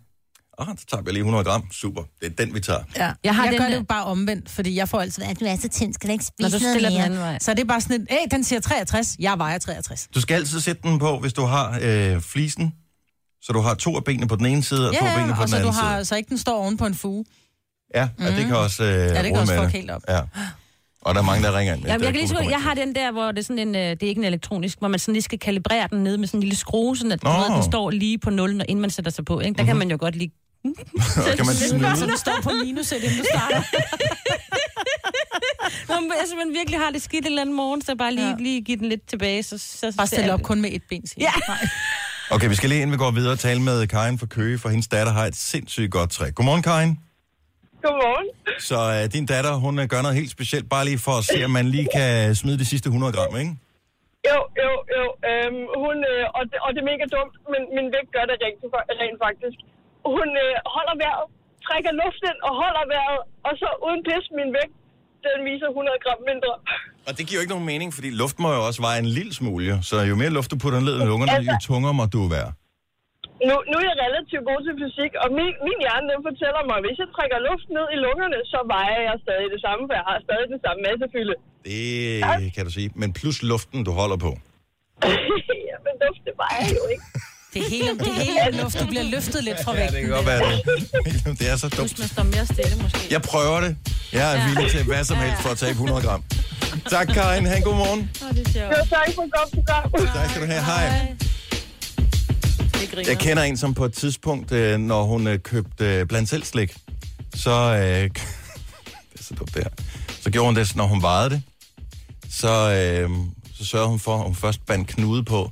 Og så tager vi lige 100 gram. Super. Det er den, vi tager. Ja. Jeg, har jeg den gør der- det jo bare omvendt, fordi jeg får altid, at du er så tynd, skal du ikke spise Når du noget stiller den mere? anden vej. Så det er bare sådan et, hey, den siger 63, jeg vejer 63. Du skal altid sætte den på, hvis du har øh, flisen, så du har to af benene på den ene side, og to af benene på og den så, du anden har, side. så ikke den står oven på en fuge. Ja, og det kan også øh, Ja, det kan også fuck helt op. Ja. Og der er mange, der ringer ind. Jeg, jeg, kan lige så, jeg har den der, hvor det er sådan en, øh, det er ikke en elektronisk, hvor man sådan lige skal kalibrere den ned med sådan en lille skrue, sådan at oh. den står lige på nullen, inden man sætter sig på. Ikke? Der kan man jo godt lige... [LAUGHS] Og kan man snyde? Så det står på minus, inden du starter. Når man, altså, man virkelig har det skidt en eller anden morgen, så bare lige, ja. Ja. lige give den lidt tilbage. Så, så, Bare stille op kun med et ben, siger Ja. Okay, vi skal lige inden vi går videre tale med Karin fra Køge, for hendes datter har et sindssygt godt træ. Godmorgen, Karin. Godmorgen. Så uh, din datter, hun uh, gør noget helt specielt, bare lige for at se, om man lige kan smide de sidste 100 gram, ikke? Jo, jo, jo. Øhm, hun, øh, og, det, og det er mega dumt, men min vægt gør det rent, rent faktisk. Hun øh, holder vejret, trækker luft ind og holder vejret, og så uden pis, min vægt, den viser 100 gram mindre. Og det giver jo ikke nogen mening, fordi luft må jo også veje en lille smule, så jo mere luft du putter ned i lungerne, jo tungere må du være. Nu, nu er jeg relativt god til fysik, og min, min hjerne den fortæller mig, at hvis jeg trækker luft ned i lungerne, så vejer jeg stadig det samme, for jeg har stadig den samme massefylde. Det kan du sige. Men plus luften, du holder på. [LAUGHS] ja, men luft, det vejer jo ikke. [LAUGHS] Det hele, det hele er luft. Du bliver løftet lidt fra Ja, vægten. det kan godt være det. Det er så dumt. Hvis man står mere stille, måske. Jeg prøver det. Jeg er villig til hvad som helst for at tabe 100 gram. Tak, Karin. Ha' en god morgen. Åh, det er sjovt. Jo, tak for et godt program. Tak skal du have. Hej. Det griner. Jeg kender en, som på et tidspunkt, øh, når hun øh, købte øh, blandt selv slik, så... Øh, [LAUGHS] det er så dumt det her. Så gjorde hun det, når hun vejede det. Så, øh, så sørgede hun for, at hun først bandt knude på,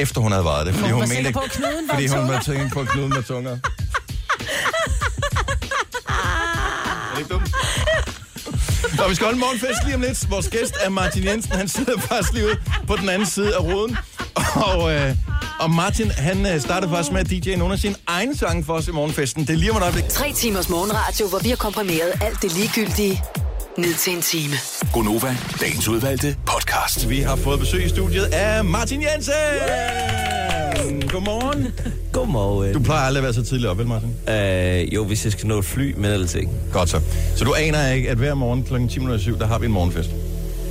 efter hun havde vejet det. Fordi Hun hun var mente på, at knuden var Fordi hun tungere. var tænkt på knuden med tunger. [LAUGHS] er det ikke dumt? Nå, vi skal holde morgenfest lige om lidt. Vores gæst er Martin Jensen. Han sidder faktisk lige ude på den anden side af ruden. Og, øh, og Martin, han øh, startede faktisk med at DJ'e nogle af sine egne sange for os i morgenfesten. Det er lige om et øjeblik. Tre timers morgenradio, hvor vi har komprimeret alt det ligegyldige ned til en time. Gonova, dagens udvalgte podcast. Vi har fået besøg i studiet af Martin Jensen. Godmorgen. Godmorgen. Du plejer aldrig at være så tidligt op, vel Martin? Øh, jo, hvis jeg skal nå et fly, men ellers ikke. Godt så. Så du aner ikke, at hver morgen kl. 10.07, der har vi en morgenfest?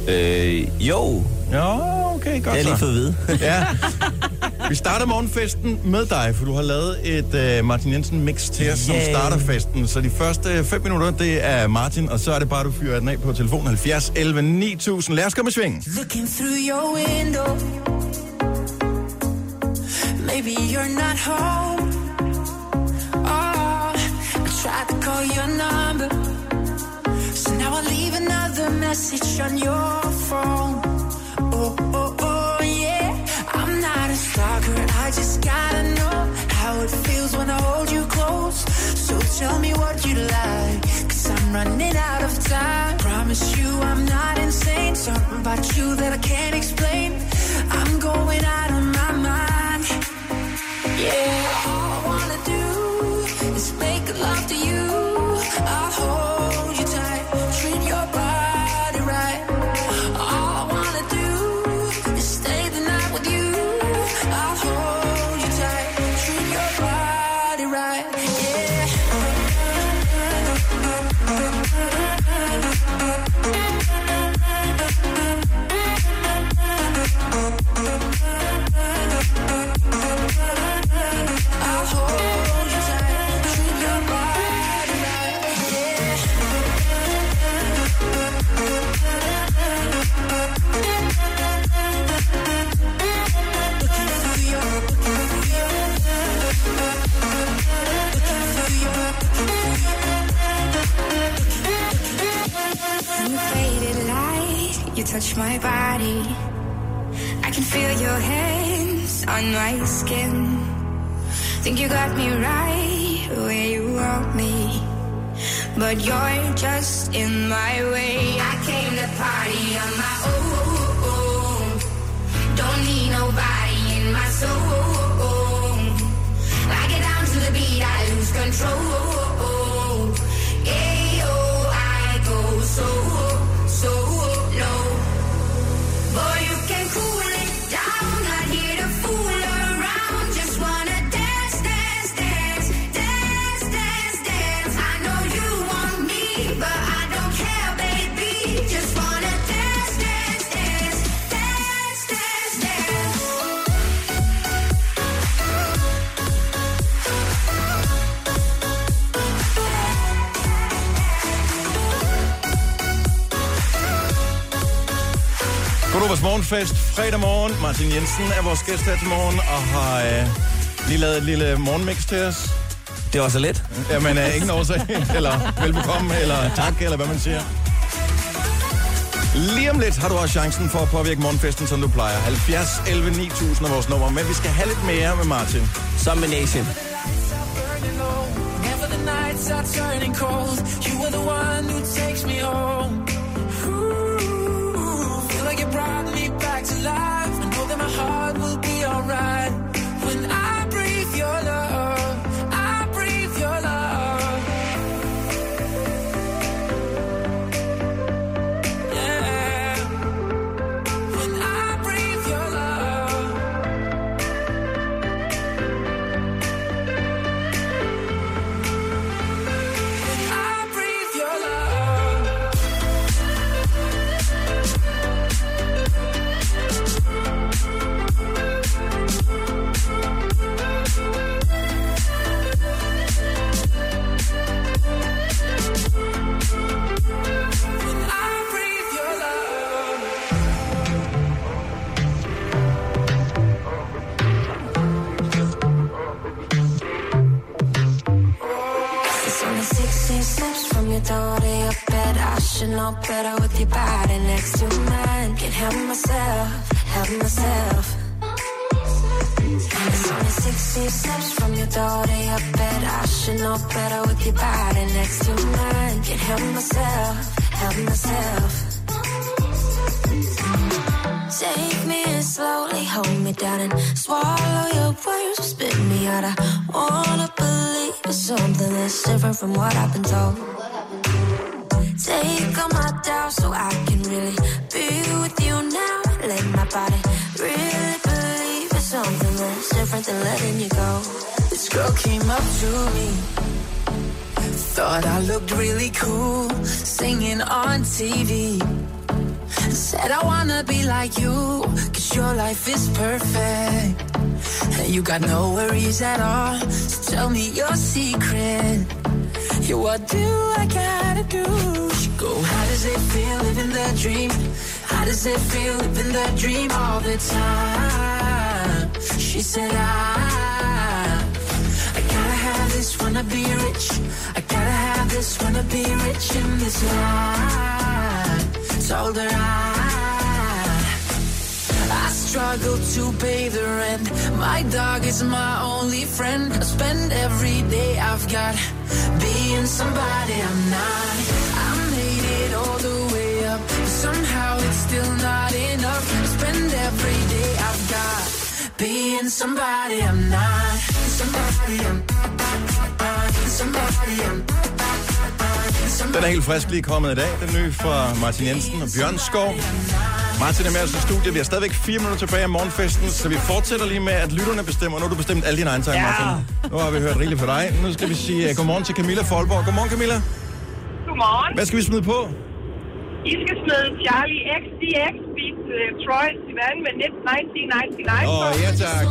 Øh, jo. Ja, okay, godt Det har jeg så. lige fået at vide. ja. [LAUGHS] Vi starter morgenfesten med dig, for du har lavet et uh, Martin Jensen mix til os, som starter festen. Så de første 5 minutter, det er Martin, og så er det bare, du fyrer den af på telefon 70 11 9000. Lad os komme i sving. Looking through your window. Maybe you're not home. Oh, I tried to call your number. So now I leave another message on your phone. Oh, oh, oh, stalker. I just gotta know how it feels when I hold you close. So tell me what you like. Cause I'm running out of time. Promise you I'm not insane. Something about you that I can't explain. I'm going out of my mind. Yeah, all I wanna do is make love to you. Fredag morgen. Martin Jensen er vores gæst her til morgen, og har øh, lige lavet et lille morgenmix til os. Det var så let. Jamen, øh, ingen årsag, [LAUGHS] eller velbekomme, eller tak, eller hvad man siger. Lige om lidt har du også chancen for at påvirke morgenfesten, som du plejer. 70 11 9000 er vores nummer, men vi skal have lidt mere med Martin. Som med Nation. Never the nights are turning cold. You are the one who takes me home. Heart will be alright Know better with your body next to mine. Can't help myself, help myself. It's only 16 steps from your door to your bed. I should know better with your body next to mine. Can't help myself, help myself. Take me in slowly, hold me down and swallow your words, spit me out. I wanna believe it's something that's different from what I've been told. Take all my doubts so I can really be with you now. Let my body really believe it's something that's different than letting you go. This girl came up to me. Thought I looked really cool, singing on TV. Said I wanna be like you, cause your life is perfect. And you got no worries at all, so tell me your secret. Yeah, what do I gotta do? She go, how does it feel living the dream? How does it feel living the dream all the time? She said, I, I gotta have this, wanna be rich. I gotta have this, wanna be rich in this life. Told her I, I struggle to pay the rent. My dog is my only friend. I spend every day I've got being somebody I'm not. I made it all the way up, but somehow it's still not enough. I spend every day I've got being somebody I'm not. Somebody I'm somebody I'm Den er helt frisk lige kommet i dag. Den nye fra Martin Jensen og Bjørn Skov. Martin er med os i studiet. Vi har stadigvæk fire minutter tilbage af morgenfesten, så vi fortsætter lige med, at lytterne bestemmer. Nu har du bestemt alle dine egne tanker, Ja. Martin. Nu har vi hørt rigeligt fra dig. Nu skal vi sige uh, godmorgen til Camilla Folborg. Godmorgen, Camilla. Godmorgen. Hvad skal vi smide på? I skal smide Charlie XDX Beat uh, Troy Sivan med net 1999. Åh, ja tak.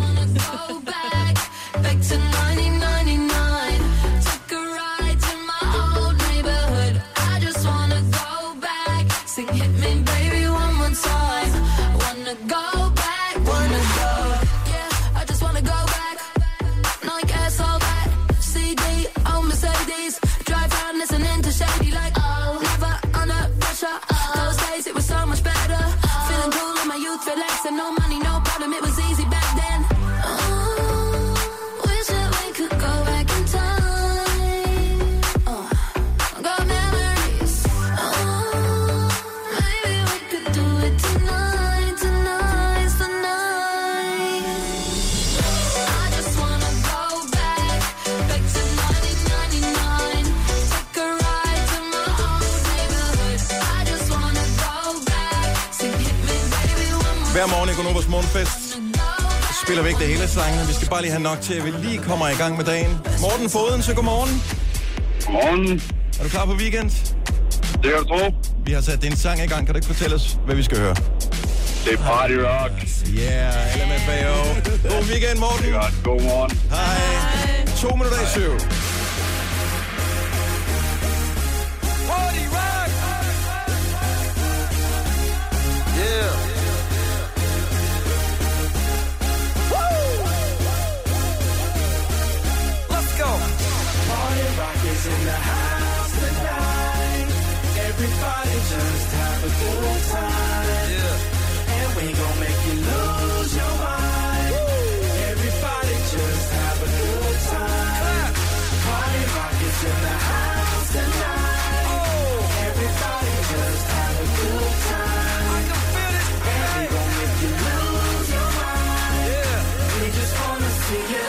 Morgenfest spiller vi ikke det hele sangen. Vi skal bare lige have nok til, at vi lige kommer i gang med dagen. Morten Foden, så godmorgen. Godmorgen. Er du klar på weekend? Det kan du tro. Vi har sat din sang i gang. Kan du ikke fortælle os, hvad vi skal høre? Det er Party Rock. Yeah, LMFAO. God weekend, Morten. Det er godt. God morgen. Hej. To minutter i syv. A good time. And we gon' make you lose your mind. Everybody just have a good time. Party in the house tonight. Everybody just have a good time. I can feel it. Mind. We just wanna see you.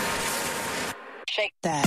Shake that.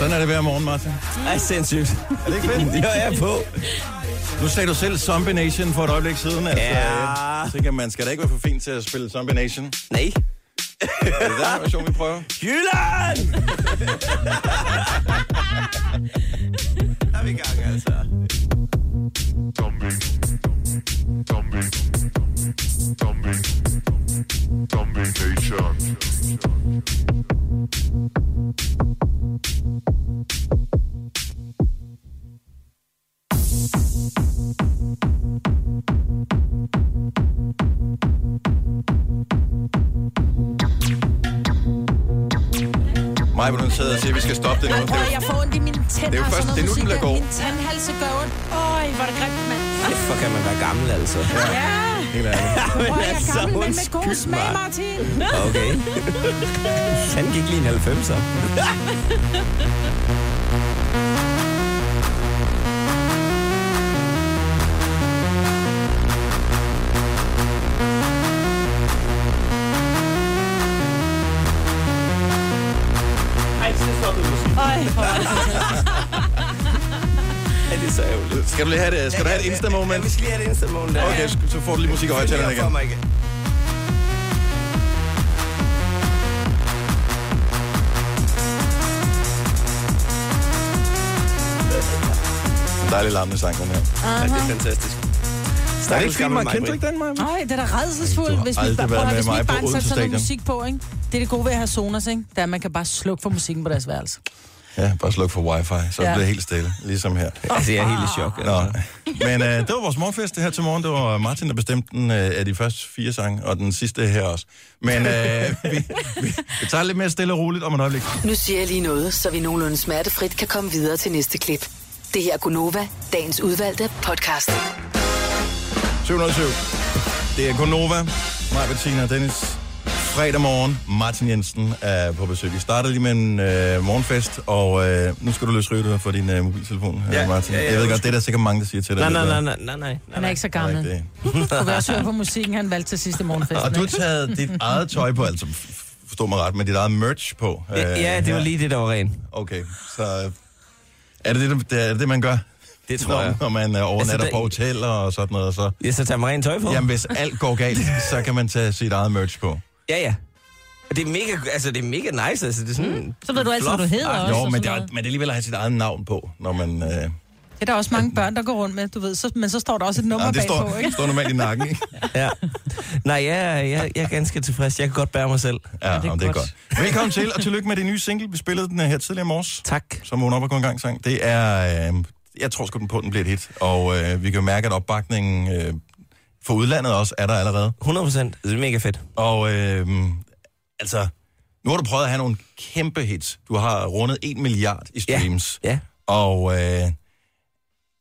Sådan er det hver morgen, Martin. Er sindssygt. Er det ikke fedt? [LAUGHS] Jeg er på. Nu sagde du selv Zombie Nation for et øjeblik siden. Altså, Ja. Jeg tænker, man skal da ikke være for fint til at spille Zombie Nation. Nej. Er det den version, vi prøver? Jylland! Mig, vil du sidde og sige, at vi skal stoppe det nu? Jeg prøver, jeg får ondt i mine tænder. Det er jo først- det er nu, den bliver god. Min tandhalse gør ondt. Øj, hvor er det grimt, mand. Kæft, hvor kan man være gammel, altså. Ja. Helt ærligt. Hvor er jeg gammel, men med god smag. Martin. Okay. Han gik lige en 90'er. [LAUGHS] Ja, det er så ærgerligt. Skal du lige have det? Skal du have et Insta-moment? Ja, vi skal lige have et Insta-moment der. Okay, så får du lige musik og højtalerne igen. mig igen. Dejlig larmende sang, den her. Ja, det er fantastisk. Er det ikke fint, Mark Kendrick, den, Maja? Nej, det er da redselsfuldt, Du har hvis vi, aldrig bare, hvis barn Odense sætter sådan noget musik på, ikke? Det er det gode ved at have Sonos, ikke? Det er, at man kan bare slukke for musikken på deres værelse. Ja, bare sluk for wifi, så Ja. bliver det helt stille, ligesom her. [LAUGHS] Altså, jeg er helt i chok. Nå. Altså. [LAUGHS] Men øh, det var vores morgenfest det her til morgen. Det var Martin, der bestemte den øh, af de første fire sange, og den sidste her også. Men øh, vi, vi, vi tager lidt mere stille og roligt om et øjeblik. Nu siger jeg lige noget, så vi nogenlunde smertefrit kan komme videre til næste klip. Det her er Gunova, dagens udvalgte podcast. 707. Det er Gonova, mig, Bettina og Dennis. Fredag morgen, Martin Jensen er på besøg. Vi startede lige med en øh, morgenfest, og øh, nu skal du løse ryget for din øh, mobiltelefon, Ja, ja, Martin. ja, ja, jeg ved godt, det er der sikkert mange, der siger til dig. Nej, det nej, nej, nej, nej, nej. Han er ikke så gammel. Det. Du kan også høre på musikken, han valgte til sidste morgenfest. Og du har taget dit eget tøj på, altså forstå mig ret, med dit eget merch på. øh, Ja, det var lige det, der var rent. Okay, så øh, er det det, det, er det, man gør? Det tror når, jeg. Når man øh, overnatter Altså, der- på hoteller og sådan noget, så... Ja, så tager man rent tøj på. Jamen, hvis alt går galt, [LAUGHS] så kan man tage sit eget merch på. Ja, ja. Og Det er mega, altså, det er mega nice. Altså, det er sådan mm. Så ved du altid, hvad du hedder også. Jo, og men sådan det, er, men det er alligevel at have sit eget navn på, når man... Øh, Det er der også mange børn, der går rundt med, du ved. Så, men så står der også et nummer ja, det bagpå, står, ikke? står normalt i nakken, ikke? [LAUGHS] Ja. Nej, jeg, jeg, jeg er ganske tilfreds. Jeg kan godt bære mig selv. Ja, det er, det er godt. Velkommen til, og tillykke med din nye single. Vi spillede den øh, her tidligere i morges. Tak. Som vågner op og går en gang sang. Det er... Øh, jeg tror sgu den på, den bliver et hit. Og øh, vi kan jo mærke, at opbakningen øh, for udlandet også er der allerede. 100 procent. Det er mega fedt. Og øh, altså, nu har du prøvet at have nogle kæmpe hits. Du har rundet 1 milliard i streams. Ja. Og øh,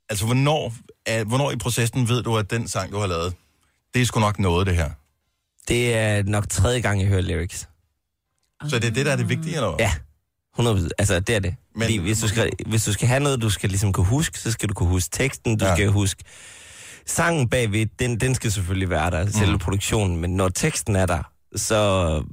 altså, hvornår, øh, hvornår i processen ved du, at den sang, du har lavet, det er sgu nok noget, det her? Det er nok tredje gang, jeg hører lyrics. Så det er det, der er det vigtige, eller? Ja. 100 Altså, det er det. Men- Fordi hvis du, skal, hvis du skal have noget, du skal ligesom kunne huske, så skal du kunne huske teksten, du Ja. ja. skal huske sangen bagved, den, den skal selvfølgelig være der, selve Mm. produktionen, men når teksten er der, så,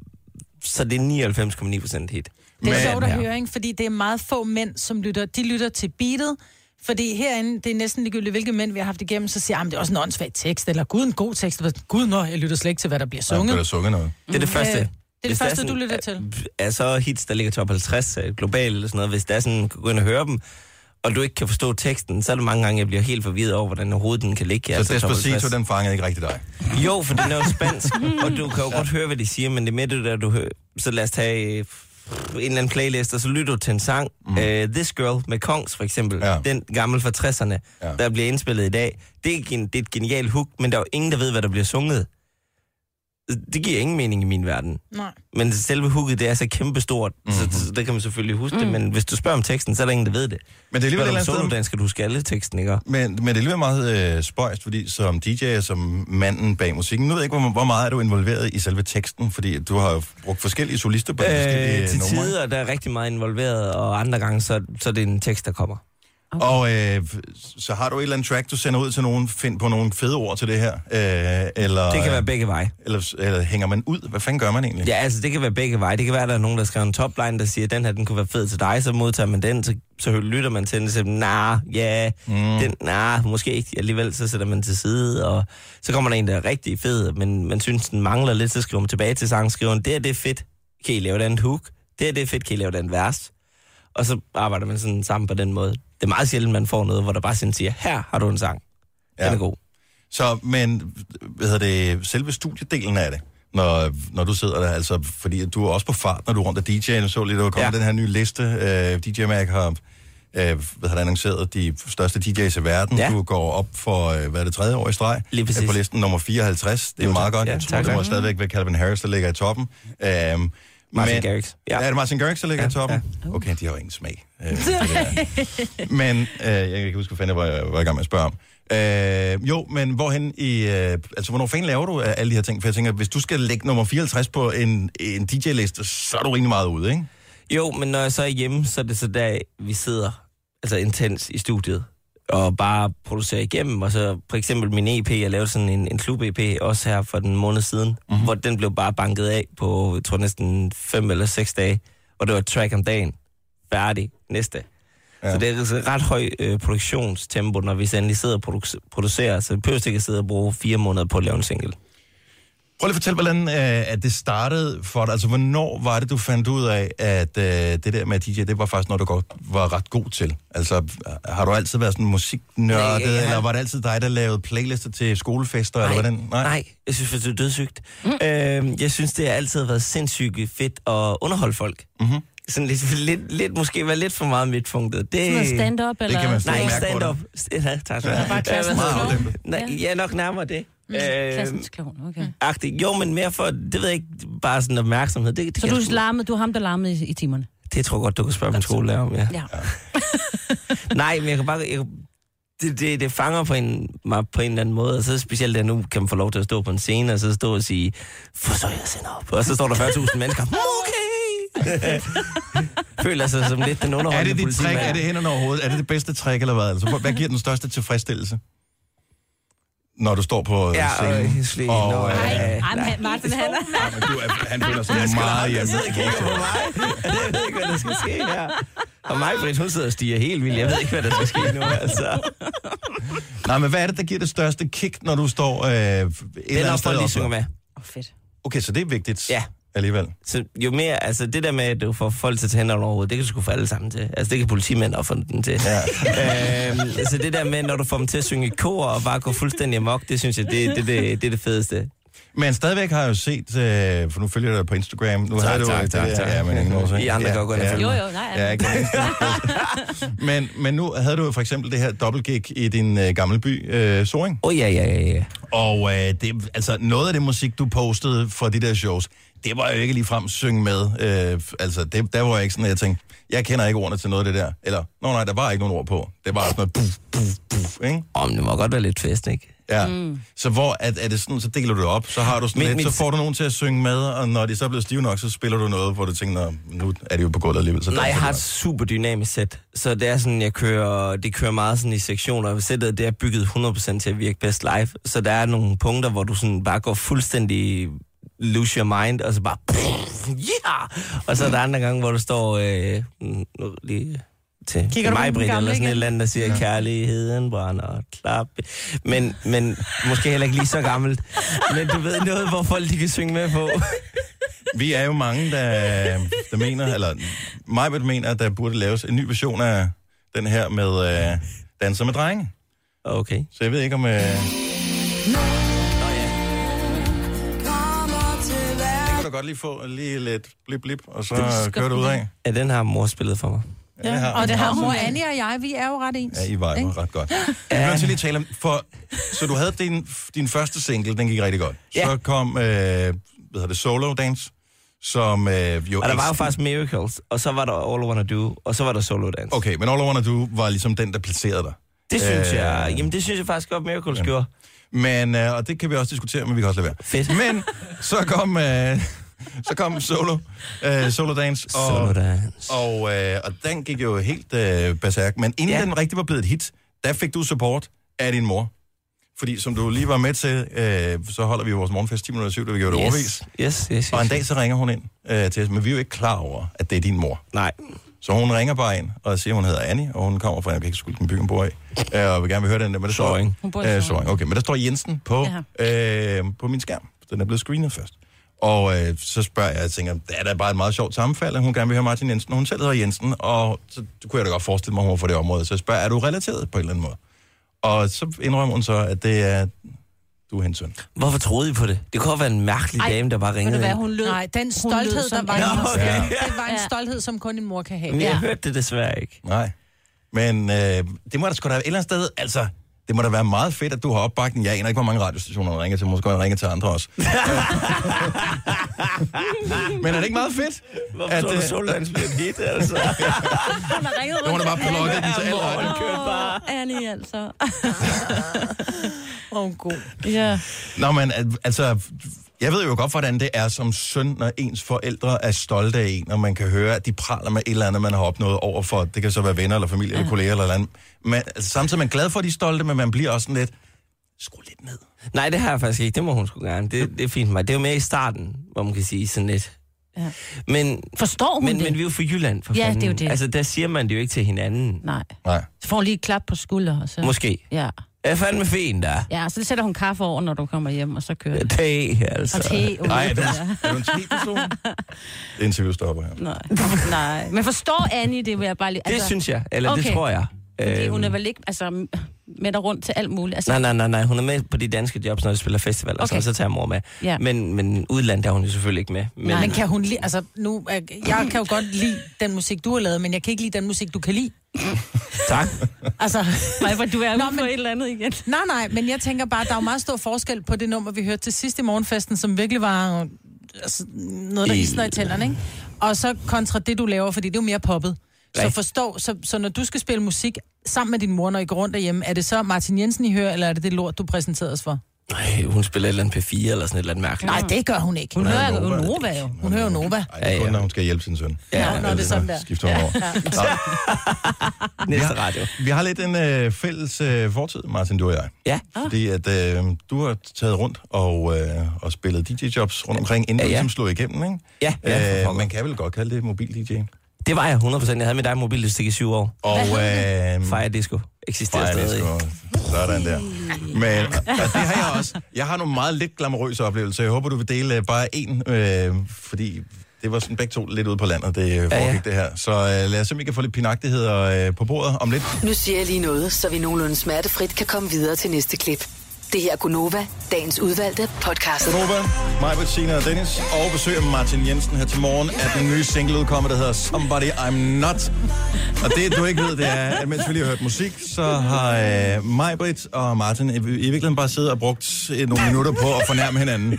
så det er 99,9 procent hit. Det er sjovt at Ja. høre, ikke? fordi det er meget få mænd, som lytter. De lytter til beatet, Fordi herinde, det er næsten ligegyldigt, hvilke mænd vi har haft igennem, så siger jeg, "Ah, det er også en åndssvag tekst, eller gud, en god tekst. Gud, nå, jeg lytter slet ikke til, hvad der bliver sunget. der sunget noget? Det er det første. Øh, det er det første, sådan, du lytter til. Er så hits, der ligger top 50 øh, globalt eller sådan noget, hvis der er sådan, gå ind og høre dem, og du ikke kan forstå teksten, så er der mange gange, jeg bliver helt forvirret over, hvordan overhovedet den kan ligge. Så Despacito, den fangede ikke rigtig dig. Jo, for den er jo spansk, og du kan jo godt høre, hvad de siger, men det er med det der, du hører. Så lad os tage øh, en eller anden playlist, og så lytter du til en sang. Mm. Uh, This Girl med Kongs, for eksempel. Ja. Den gammel fra 60'erne, ja. der bliver indspillet i dag. Det er, gen- det er et genialt hook, men der er jo ingen, der ved, hvad der bliver sunget. Det giver ingen mening i min verden. Nej. Men selve hooket, det er så kæmpestort, mm-hmm. så, så det kan man selvfølgelig huske mm. det, men hvis du spørger om teksten, så er der ingen, der ved det. Men det er alligevel et eller andet skal du huske alle teksten, ikke? Men, men det er alligevel meget øh, spøjst, fordi som DJ og som manden bag musikken, nu ved jeg ikke, hvor, hvor meget er du involveret i selve teksten, fordi du har jo brugt forskellige solister på de forskellige Øh, til numre. tider der er rigtig meget involveret, og andre gange, så, så er det en tekst, der kommer. Okay. Og øh, så har du et eller andet track, du sender ud til nogen, find på nogle fede ord til det her? Øh, eller, Det kan være begge veje. Eller, eller hænger man ud? Hvad fanden gør man egentlig? Ja, altså det kan være begge veje. Det kan være, at der er nogen, der skriver en topline, der siger, den her, den kunne være fed til dig, så modtager man den, så, så lytter man til den, og siger, nah, ja, Mm. den, nah, måske ikke alligevel, så sætter man til side, og så kommer der en, der er rigtig fed, men man synes, den mangler lidt, så skriver man tilbage til sangskriveren, det er det er fedt, kan I lave den hook? Det er det er fedt, kan I lave den vers? Og så arbejder man sådan sammen på den måde. Det er meget sjældent, man får noget, hvor der bare sådan siger, her har du en sang. Den er god. Så, men, hvad hedder det, selve studiedelen af det, når, når du sidder der, altså, fordi du er også på fart, når du er rundt af DJ'en, så lige, der kommer ja. den her nye liste, øh, DJ Mag har, øh, hvad har annonceret, de største DJ's i verden, Ja. du går op for, øh, hvad er det, tredje år i streg, Lige præcis. Øh, på listen nummer 54, det er Jo, meget godt, Ja, jeg tror, tak, det må stadigvæk være Calvin Harris, der ligger i toppen. Øh, Martin Garrix. Ja. Er det Martin Garrix, der ligger ja, i toppen? Ja. Okay, de har jo ingen smag. Øh. [LAUGHS] Men øh, jeg kan ikke huske, hvad fanden jeg var, jeg var i gang med at spørge om. Øh, jo, men hvorhen i... Øh, altså, hvornår fanden laver du øh, alle de her ting? For jeg tænker, hvis du skal lægge nummer 54 på en, en DJ-liste, så er du rigtig meget ude, ikke? Jo, men når jeg så er hjemme, så er det så der, vi sidder altså intens i studiet og bare producerer igennem. Og så for eksempel min EP, jeg lavede sådan en, en klub-EP også her for den måned siden, Mhm. mm-hmm. hvor den blev bare banket af på, jeg tror næsten fem eller seks dage. Og det var et track om dagen. Færdig. Næste. Ja. Så det er altså ret høj øh, produktionstempo, når vi så endelig sidder og produ- producerer. Så vi behøver ikke at sidde og bruge fire måneder på at lave en single. Prøv lige at fortælle, hvordan øh, at det startede for dig. Altså, hvornår var det, du fandt ud af, at øh, det der med DJ, det var faktisk noget, du godt var ret god til? Altså, har du altid været sådan musiknørdet, Nej, har- eller var det altid dig, der lavede playlister til skolefester, eller hvordan? Nej. Nej, jeg synes det er dødssygt. Mm. Øh, jeg synes, det har altid været sindssygt fedt at underholde folk. Mm-hmm. Sådan lidt, lidt, lidt, måske være lidt for meget midtpunktet. Det, Sådan noget stand-up, eller? Det kan man Nej, ikke stand-up. Ja, tak skal du Ja, have. bare det? Nej, ja, nok nærmere det. Mm, Øh, klassens klovn, okay. agtigt. Jo, men mere for, det ved jeg ikke, bare sådan opmærksomhed. Det, det, Så du, sgu- larmede, du er ham, der larmede i, i timerne? det tror jeg godt, du kan spørge min skolelærer om, ja. Ja. [LAUGHS] Nej, men jeg kan bare... Jeg, det, det, det fanger på en, mig på en eller anden måde, og så specielt, da nu kan man få lov til at stå på en scene, og så stå og sige, for så jeg sender op. Og så står der 40.000 mennesker. Okay! [LAUGHS] Føler sig som lidt den Er underholdende det dit politimand. trick? Er det hænderne over hovedet? Er det det bedste trick, eller hvad? Altså, hvad giver den største tilfredsstillelse? Når du står på Ja, scenen? og Slee, nå, øh, ja. Ej, men Martin, han er... du er, han føler sig Jeg meget hjemme. sidde og kigge på mig. Jeg ved ikke, hvad der skal ske her. Og mig, Britt, hun sidder og stiger helt vildt. Jeg ved ikke, hvad der skal ske nu, altså. Nej, men hvad er det, der giver det største kick, når du står øh, et eller Den andet er sted? folk, de op? synger med. Oh, fedt. Okay, så det er vigtigt Ja. Alligevel. Så jo mere, altså det der med, at du får folk til at over hovedet, det kan du sgu få alle sammen til. Altså det kan politimænd også få den til. Ja. [LAUGHS] øhm, altså det der med, når du får dem til at synge i kor og bare gå fuldstændig amok, det synes jeg, det, det, det, det er det fedeste. Men stadigvæk har jeg jo set, øh, for nu følger jeg dig på Instagram. Nu Tak, havde du tak, det tak, der, tak. Ja, men ingen år, så- I andre kan jo gå ind og følge Jo, jo, nej. Ja, kan ikke. [LAUGHS] men, men nu havde du jo for eksempel det her dobbeltgig i din øh, gamle by, øh, Soring. Åh, oh, ja, ja, ja, ja. Og øh, det, altså, noget af det musik, du postede fra de der shows, det var jo ikke ligefrem synge med. Øh, altså, det, der var jeg ikke sådan, at jeg tænkte, jeg kender ikke ordene til noget af det der. Eller, nå nej, der var ikke nogen ord på. Det var sådan noget buf, buf, buf, ikke? Om det må godt være lidt fest, ikke? Ja. Mm. Så hvor er, er det sådan, så deler du det op, så har du sådan Men- lidt, men- så får du nogen til at synge med, og når de så bliver stive nok, så spiller du noget, hvor du tænker, "Nå, nu er det jo på gulvet alligevel. Så Nej, jeg har et super dynamisk sæt. Så det er sådan, jeg kører, det kører meget sådan i sektioner. Sættet det er bygget 100% til at virke bedst live. Så der er nogle punkter, hvor du sådan bare går fuldstændig lose your mind, og så bare, ja! Yeah! Og så er der andre gange, hvor du står, øh, nu lige til, Kigger til mig, Britt, eller sådan et eller andet, der siger, ja. kærligheden brænder, klap. Men, men måske heller ikke lige så gammelt. Men du ved noget, hvor folk de kan synge med på. [LAUGHS] Vi er jo mange, der, der mener, eller mig mener, at der burde laves en ny version af den her med øh, Danser med drenge. Okay. Så jeg ved ikke om... Øh, du godt lige få lige lidt blip blip, og så kører du ud af. Ja, den har mor spillet for mig. Ja, har Og det har hun. mor Annie og jeg, vi er jo ret ens. Ja, I var jo Ikke? ret godt. Jeg vil nødt til lige at tale om, for, så du havde din, din første single, den gik rigtig godt. Ja. Så kom, øh, hvad hedder det, Solo Dance, som øh, jo... Og der var jo faktisk Miracles, og så var der All I Wanna Do, og så var der Solo Dance. Okay, men All I Wanna Do var ligesom den, der placerede dig. Det synes Øh, jeg, jamen det synes jeg faktisk godt, Miracles gjorde. Men, øh, og det kan vi også diskutere, men vi kan også lade være. Fedt. Men så kom, øh, så kom Solo, øh, Solo Dance, og, Solo Dance. og, øh, og den gik jo helt øh, berserk. Men inden Ja. den rigtig var blevet et hit, der fik du support af din mor. Fordi som du lige var med til, øh, så holder vi vores morgenfest 10 minutter syv, da vi gjorde det Yes. overvis. Yes, yes, yes. Og en dag så ringer hun ind øh, til os, men vi er jo ikke klar over, at det er din mor. Nej. Så hun ringer bare ind og siger, at hun hedder Annie, og hun kommer fra, jeg kan ikke skulle den by, hun bor i, øh, og vil gerne vil høre den der, men der står... Sorring. Hun bor i Øh. Sorring. Okay, men der står Jensen på, øh, på min skærm. Den er blevet screenet først. Og øh, så spørger jeg, jeg tænker, det er da bare et meget sjovt sammenfald, at hun gerne vil høre Martin Jensen. Hun selv hedder Jensen, og så kunne jeg da godt forestille mig, at hun var fra det område. Så jeg spørger, er du relateret på en eller anden måde? Og så indrømmer hun så, at det er, du er hendes søn. Hvorfor troede I på det? Det kunne godt være en mærkelig Ej, dame, der bare ringede hvad, hun lød... Nej, den hun stolthed, lød der var hendes okay. stemme, det var en stolthed, som kun en mor kan have. Men jeg Ja. hørte det desværre ikke. Nej. Men øh, det må da sgu da et eller andet sted, altså, det må da være meget fedt, at du har opbakning. Jeg aner ikke, hvor mange radiostationer du ringer til. Måske jeg ringer til andre også. [LAUGHS] Men er det ikke meget fedt? Hvorfor tror du, øh, blev et hit, altså? [LAUGHS] Hun har ringet Nu har rundt. bare plukket den til alle. Åh, Annie, altså. [LAUGHS] Åh, oh, god. Ja. Nå, men al- altså, jeg ved jo godt, hvordan det er som søn, når ens forældre er stolte af en, og man kan høre, at de praler med et eller andet, man har opnået over for. Det kan så være venner, eller familie, eller kolleger, eller et eller andet. Men altså, samtidig er man glad for, at de er stolte, men man bliver også sådan lidt, skru lidt ned. Nej, det har jeg faktisk ikke. Det må hun sgu gerne. Det, det er fint for mig. Det er jo mere i starten, hvor man kan sige sådan lidt. Ja. Men, Forstår hun men, det? men vi er jo fra Jylland, for Ja, fanden. det er jo det. Altså, der siger man det jo ikke til hinanden. Nej. Nej. Så får hun lige et klap på skulder. Og så... Måske. Ja. Jeg er fandme fin, der. Ja, så sætter hun kaffe over, når du kommer hjem, og så kører det. Te, altså. Og te. Uh, Nej, er du, [LAUGHS] ja. er du en te-person? Det interview stopper her. Nej. Nej. Men forstår Annie det, vil jeg bare lige... Det synes jeg, eller det tror jeg. Fordi Øhm. hun er vel ikke altså, med dig rundt til alt muligt. Altså, Nej, nej, nej, nej. Hun er med på de danske jobs, når de spiller festival, og Okay. okay. så tager mor med. Ja. Men, men udlandet er hun jo selvfølgelig ikke med. Men, Men, men kan hun lide, altså nu, jeg kan jo godt lide den musik, du har lavet, men jeg kan ikke lide den musik, du kan lide. [LAUGHS] Tak. Altså, Nej, for du er Nå, ude men- for et eller andet igen. nej, nej, men jeg tænker bare, der er jo meget stor forskel på det nummer, vi hørte til sidst i morgenfesten, som virkelig var altså, noget, der isner i tænderne, ikke? Og så kontra det, du laver, fordi det er jo mere poppet. Så forstå, så, så når du skal spille musik sammen med din mor, når I går rundt derhjemme, er det så Martin Jensen, I hører, eller er det det lort, du præsenterede os for? Nej, hun spiller et eller andet P4 eller sådan et eller andet mærkeligt. Nej, det gør hun ikke. Hun hører jo Nova. Nova jo. Hun hører jo Nova. Ej, det er kun, når hun skal hjælpe sin søn. Ja, Nå, nå, det er sådan der. Skifter hun over. [LAUGHS] [LAUGHS] Næste Ja. radio. Vi har lidt en øh, fælles øh, fortid, Martin, du og jeg. Ja. Fordi at øh, du har taget rundt og, øh, og spillet DJ-jobs rundt omkring, inden Ja, du ja. ligesom slog igennem, ikke? Ja, ja, øh, man kan vel godt kalde det mobil-DJ. Det var jeg 100%. Jeg havde med dig i mobilstik i syv år. Og [LAUGHS] øh, Fire Disco eksisterer Fire stadig. Disco. Sådan der. Men og [LAUGHS] det har jeg også. Jeg har nogle meget lidt glamourøse oplevelser. Jeg håber, du vil dele øh, bare en, øh, fordi det var sådan begge to lidt ude på landet, det øh, foregik ja, ja. ja. det her. Så øh, lad os se, om vi kan få lidt pinagtigheder øh, på bordet om lidt. Nu siger jeg lige noget, så vi nogenlunde smertefrit kan komme videre til næste klip. Det her er Gunova, dagens udvalgte podcast. Nova, mig, Bettina og Dennis, og besøger Martin Jensen her til morgen, at den nye single udkommer, der hedder Somebody I'm Not. Og det, du ikke ved, det er, at mens vi lige har hørt musik, så har øh, Majbrit og Martin i, i virkeligheden bare siddet og brugt øh, nogle minutter på at fornærme hinanden.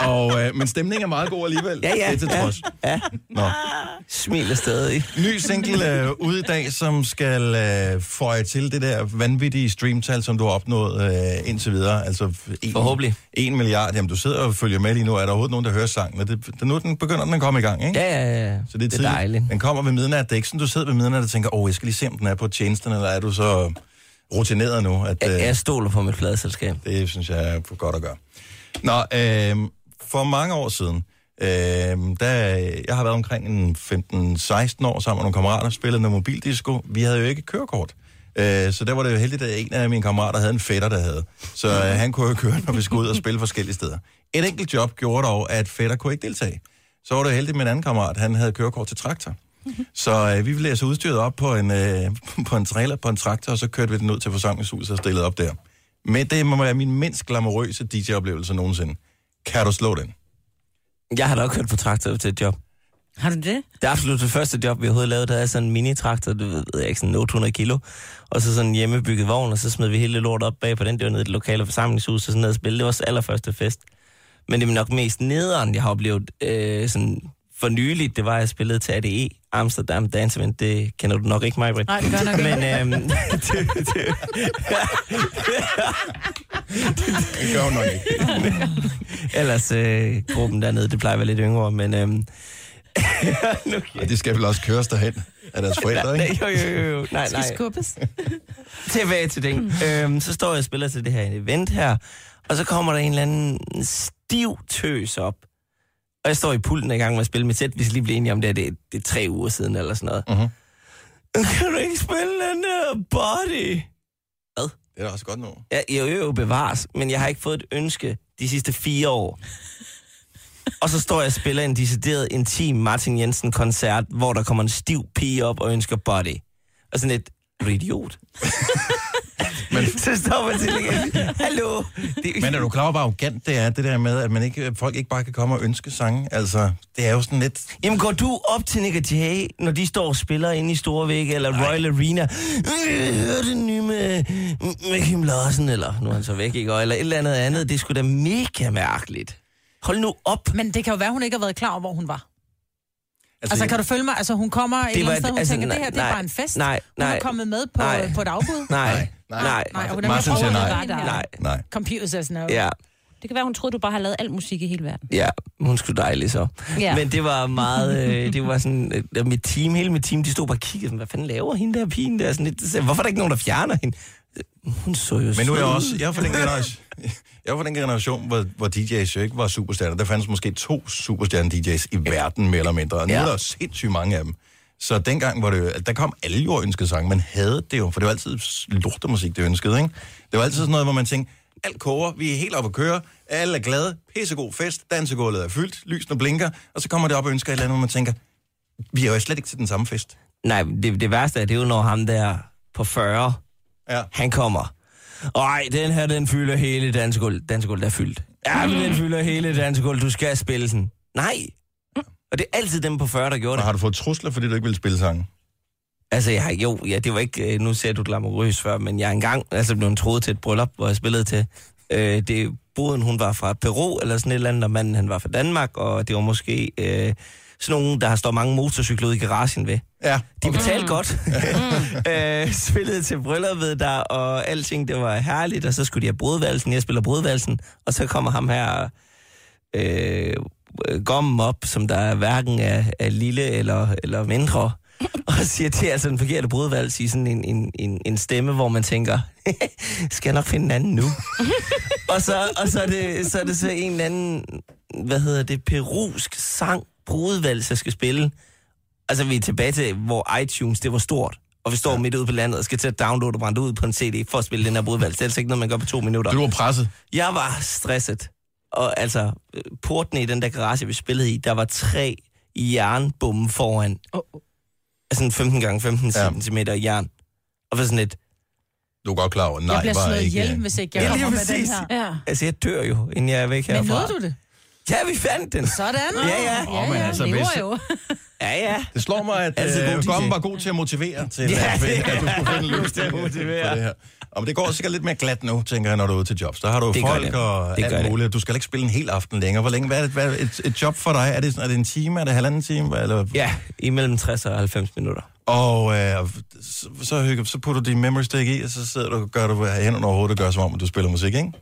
Og, øh, men stemningen er meget god alligevel. Ja, ja. Det er til trods. Ja. Nå. Smiler stadig. Ny single øh, ude i dag, som skal øh, føje til det der vanvittige streamtal, som du har opnået øh, indtil videre. Altså en, Forhåbentlig. En milliard. Jamen, du sidder og følger med lige nu. Er der overhovedet nogen, der hører sangen? Og Det, det, nu den begynder den at komme i gang, ikke? Ja, ja, ja. Så det er, det er dejligt. Den kommer ved midnat. Det er ikke sådan, du sidder ved midnat og tænker, åh, jeg skal lige se, om den er på tjenesten, eller er du så rutineret nu? At, Jeg, øh, jeg stoler på mit pladeselskab. det synes jeg er godt at gøre. Nå, øh, for mange år siden, Øh, der, jeg har været omkring en 15-16 år sammen med nogle kammerater spillet noget mobildisco. Vi havde jo ikke kørekort. Øh, så der var det jo heldigt, at en af mine kammerater havde en fætter, der havde. Så øh, han kunne jo køre, når vi skulle ud og spille forskellige steder. Et enkelt job gjorde dog, at fætter kunne ikke deltage. Så var det heldigt med en anden kammerat, han havde kørekort til traktor. Så øh, vi ville læse udstyret op på en, øh, [LAUGHS] på en trailer, på en traktor, og så kørte vi den ud til forsamlingshuset og stillede op der. Men det må være min mindst glamourøse DJ-oplevelse nogensinde. Kan du slå den? Jeg har da også kørt på traktor til et job. Har du det? Det er absolut det første job, vi overhovedet lavede, der er sådan en mini-traktor, du ved ikke, sådan 800 kilo, og så sådan en hjemmebygget vogn, og så smed vi hele lortet op bag på den, det var nede i det lokale forsamlingshus, og sådan noget spil. Det var vores allerførste fest. Men det er nok mest nederen, jeg har oplevet øh, sådan for nyligt, det var, at jeg spillede til ADE, Amsterdam Dance Event. Det kender du nok ikke, mig, Nej, det gør nok ikke. Men øhm, det, [LAUGHS] det, Det gør hun nok ikke. [LAUGHS] ellers øh, gruppen dernede, det plejer at være lidt yngre, men øhm, Og de skal vel også køres derhen af deres forældre, [LAUGHS] Nej, ikke? jo, jo, jo, jo. Nej, Skal nej. skubbes. [LAUGHS] Tilbage til den. øhm, så står jeg og spiller til det her event her, og så kommer der en eller anden stiv tøs op. Og jeg står i pulten i gang med at spille mit sæt. Vi skal lige blive enige om det, her. det, er, det er tre uger siden eller sådan noget. Uh-huh. Kan du ikke spille den der body? Hvad? Det er da også godt nu. Ja, jo, jo, jo, bevares, men jeg har ikke fået et ønske de sidste fire år. Og så står jeg og spiller en decideret intim Martin Jensen-koncert, hvor der kommer en stiv pige op og ønsker body. Og sådan et, er du idiot? [LAUGHS] men, så står man til igen. Hallo? Det, Men er du klar over, hvor arrogant det er, det der med, at man ikke, folk ikke bare kan komme og ønske sange? Altså, det er jo sådan lidt... Jamen går du op til Nick Jay, når de står og spiller inde i Storvæk eller Royal Arena? Øh, Hør det nye med, med Kim Larsen, eller nu er han så væk, ikke? Eller et eller andet andet. Det er sgu da mega mærkeligt. Hold nu op. Men det kan jo være, hun ikke har været klar over, hvor hun var. Altså, altså kan du følge mig? Altså, hun kommer et Det eller andet sted, hun altså, tænker, det nej, her, det er nej, bare en fest. nej, Hun er nej. kommet med på, Nej. på et afbud. Nej, nej, nej. Nej, hun er Martin med siger nej. nej. Nej. Nej. Computer says no. Ja, Det kan være, hun troede, du bare har lavet al musik i hele verden. ja, hun skulle dejlig så. Ja. Men det var meget, øh, det var sådan, øh, mit team, hele mit team, de stod bare og kiggede, sådan, hvad fanden laver hende der pigen der? Sådan lidt, hvorfor er der ikke nogen, der fjerner hende? Hun så jo Men nu er jeg også... Jeg er fra den generation, jeg er fra den generation hvor, hvor DJ's jo ikke var superstjerner. Der fandes måske to superstjerne-DJ's i verden, mere eller mindre. Og nu Ja. er der sindssygt mange af dem. Så dengang var det jo... Der kom alle jo ønskede sange. Man havde det jo, for det var altid lortemusik, det ønskede, ikke? Det var altid sådan noget, hvor man tænkte, alt koger, vi er helt oppe at køre, alle er glade, pissegod fest, dansegulvet er fyldt, lysene blinker, og så kommer det op og ønsker et eller andet, hvor man tænker, vi er jo slet ikke til den samme fest. Nej, det, det værste er, det er jo, når ham der på 40, ja. han kommer. Ej, den her, den fylder hele dansegulv. Dansegulv er fyldt. Ja, men den fylder hele dansegulv. Du skal spille den. Nej. Og det er altid dem på 40, der gjorde Og det. har du fået trusler, fordi du ikke vil spille sange? Altså, jeg har, jo, ja, det var ikke, øh, nu ser du glamourøs før, men jeg er engang altså, blev troet til et bryllup, hvor jeg spillede til. Øh, det, boden, hun var fra Peru, eller sådan et eller andet, og manden, han var fra Danmark, og det var måske øh, sådan nogen, der har stået mange motorcykler ude i garagen ved. Ja. De betalte godt. [LAUGHS] øh, spillede til brylluppet der, og alting, det var herligt, og så skulle de have brudvalsen. Jeg spiller brudvalsen, og så kommer ham her øh, gommen op, som der er hverken er, er lille eller, eller mindre, og siger til altså den forkerte brudvals i sådan en, en, en, en stemme, hvor man tænker, [LAUGHS] skal jeg nok finde en anden nu? [LAUGHS] og så, og så, er det, så er det så en eller anden, hvad hedder det, perusk sang, brudvals, jeg skal spille. Altså, vi er tilbage til, hvor iTunes, det var stort. Og vi står ja. midt ude på landet og skal til at downloade og brænde ud på en CD for at spille den her brudvalg. Det er altså ikke noget, man gør på to minutter. Du var presset. Jeg var stresset. Og altså, øh, porten i den der garage, vi spillede i, der var tre jernbomme foran. Oh. Altså en 15 gange 15 Ja. cm jern. Og for sådan et... Du er godt klar over, nej, Jeg bliver var slået ikke... ihjel, hvis ikke jeg Ja, kommer med den her. Ja. Altså, jeg dør jo, inden jeg er væk Men herfra. nåede du det? Ja, vi fandt den. Sådan. Ja, ja. Åh, men altså, lever hvis- jo. Ja, ja. Det slår mig, at Altid god øh, DJ. Gommen var god til at motivere til, Ja, at, det at, du skulle finde er løs [LAUGHS] til at motivere. for det her. Og men det går sikkert lidt mere glat nu, tænker jeg, når du er ude til jobs. Der har du Det gør folk det. og Det gør alt det. muligt. Du skal ikke spille en hel aften længere. Hvor længe? Hvad er, det, hvad er et, et job for dig? Er det, sådan- er det en time? Er det halvanden time? Eller? Ja, imellem 60 og 90 minutter. Og øh, så, så, hygge- så putter du din memory stick i, og så sidder du og gør du hænderne over hovedet og gør som om, at du spiller musik, ikke?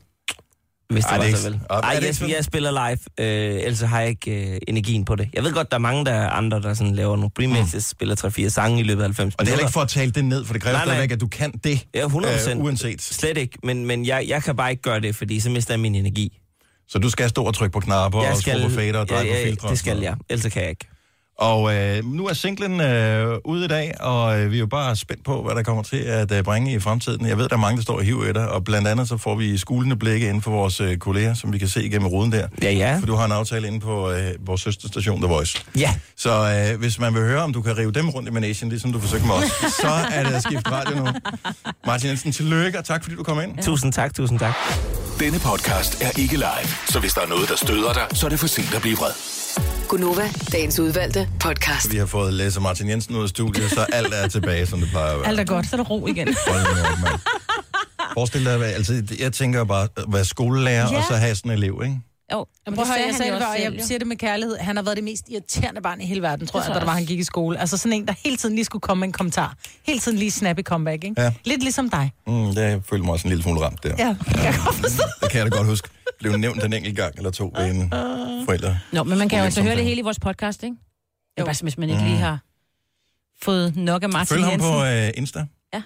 Hvis det Ej, var det så vel. Er Ej, jeg, jeg spiller live, øh, ellers har jeg ikke øh, energien på det. Jeg ved godt, der er mange der er andre, der sådan laver nogle remixes, spiller 3-4 sange i løbet af 90 Mm. Og det er heller ikke for at tale det ned, for det kræver Nej, nej. stadigvæk, at du kan det, Ja, 100 øh, uanset. Slet ikke, men, men jeg, jeg kan bare ikke gøre det, fordi så mister jeg min energi. Så du skal stå og trykke på knapper og skrue på fader og dreje ja, på ja, filtre? og det skal jeg. Ellers kan jeg ikke. Og øh, nu er singlen øh, ude i dag, og øh, vi er jo bare spændt på, hvad der kommer til at øh, bringe i fremtiden. Jeg ved, der er mange, der står og hiver i dig, og blandt andet så får vi skulende blikke inden for vores øh, kolleger, som vi kan se igennem ruden der. Ja, ja. For du har en aftale inde på øh, vores søsterstation, The Voice. Ja. Så øh, hvis man vil høre, om du kan rive dem rundt i managen, ligesom du forsøgte med os, så er det at skifte radio nu. Martin Jensen, tillykke, og tak fordi du kom ind. Ja. Tusind tak, tusind tak. Denne podcast er ikke live, så hvis der er noget, der støder dig, så er det for sent at blive vred. Gunova, dagens udvalgte podcast. Vi har fået Lasse Martin Jensen ud af studiet, så alt er tilbage, som det plejer at være. Alt er godt, så er der ro igen. Op. Forestil dig, hvad- altså, jeg tænker bare at være skolelærer, Ja. og så have sådan en elev, ikke? Jo, Jamen, prøv at høre, jeg, sagde det før, og selv, jeg jo. siger det med kærlighed. Han har været det mest irriterende barn i hele verden, tror Det jeg, tror da jeg der var, han gik i skole. Altså sådan en, der hele tiden lige skulle komme med en kommentar. Hele tiden lige snappy comeback, ikke? Ja. Lidt ligesom dig. Mm, det jeg følte mig også en lille smule ramt der. Ja, jeg kan godt forstå. Det kan jeg da godt huske. Blev nævnt en enkelt gang eller to ved en forældre. Nå, men man kan jo altså høre det hele i vores podcast, ikke? Jo. Bare hvis man ikke lige har fået nok af Martin Følg ham Jensen. på øh, Insta. Ja.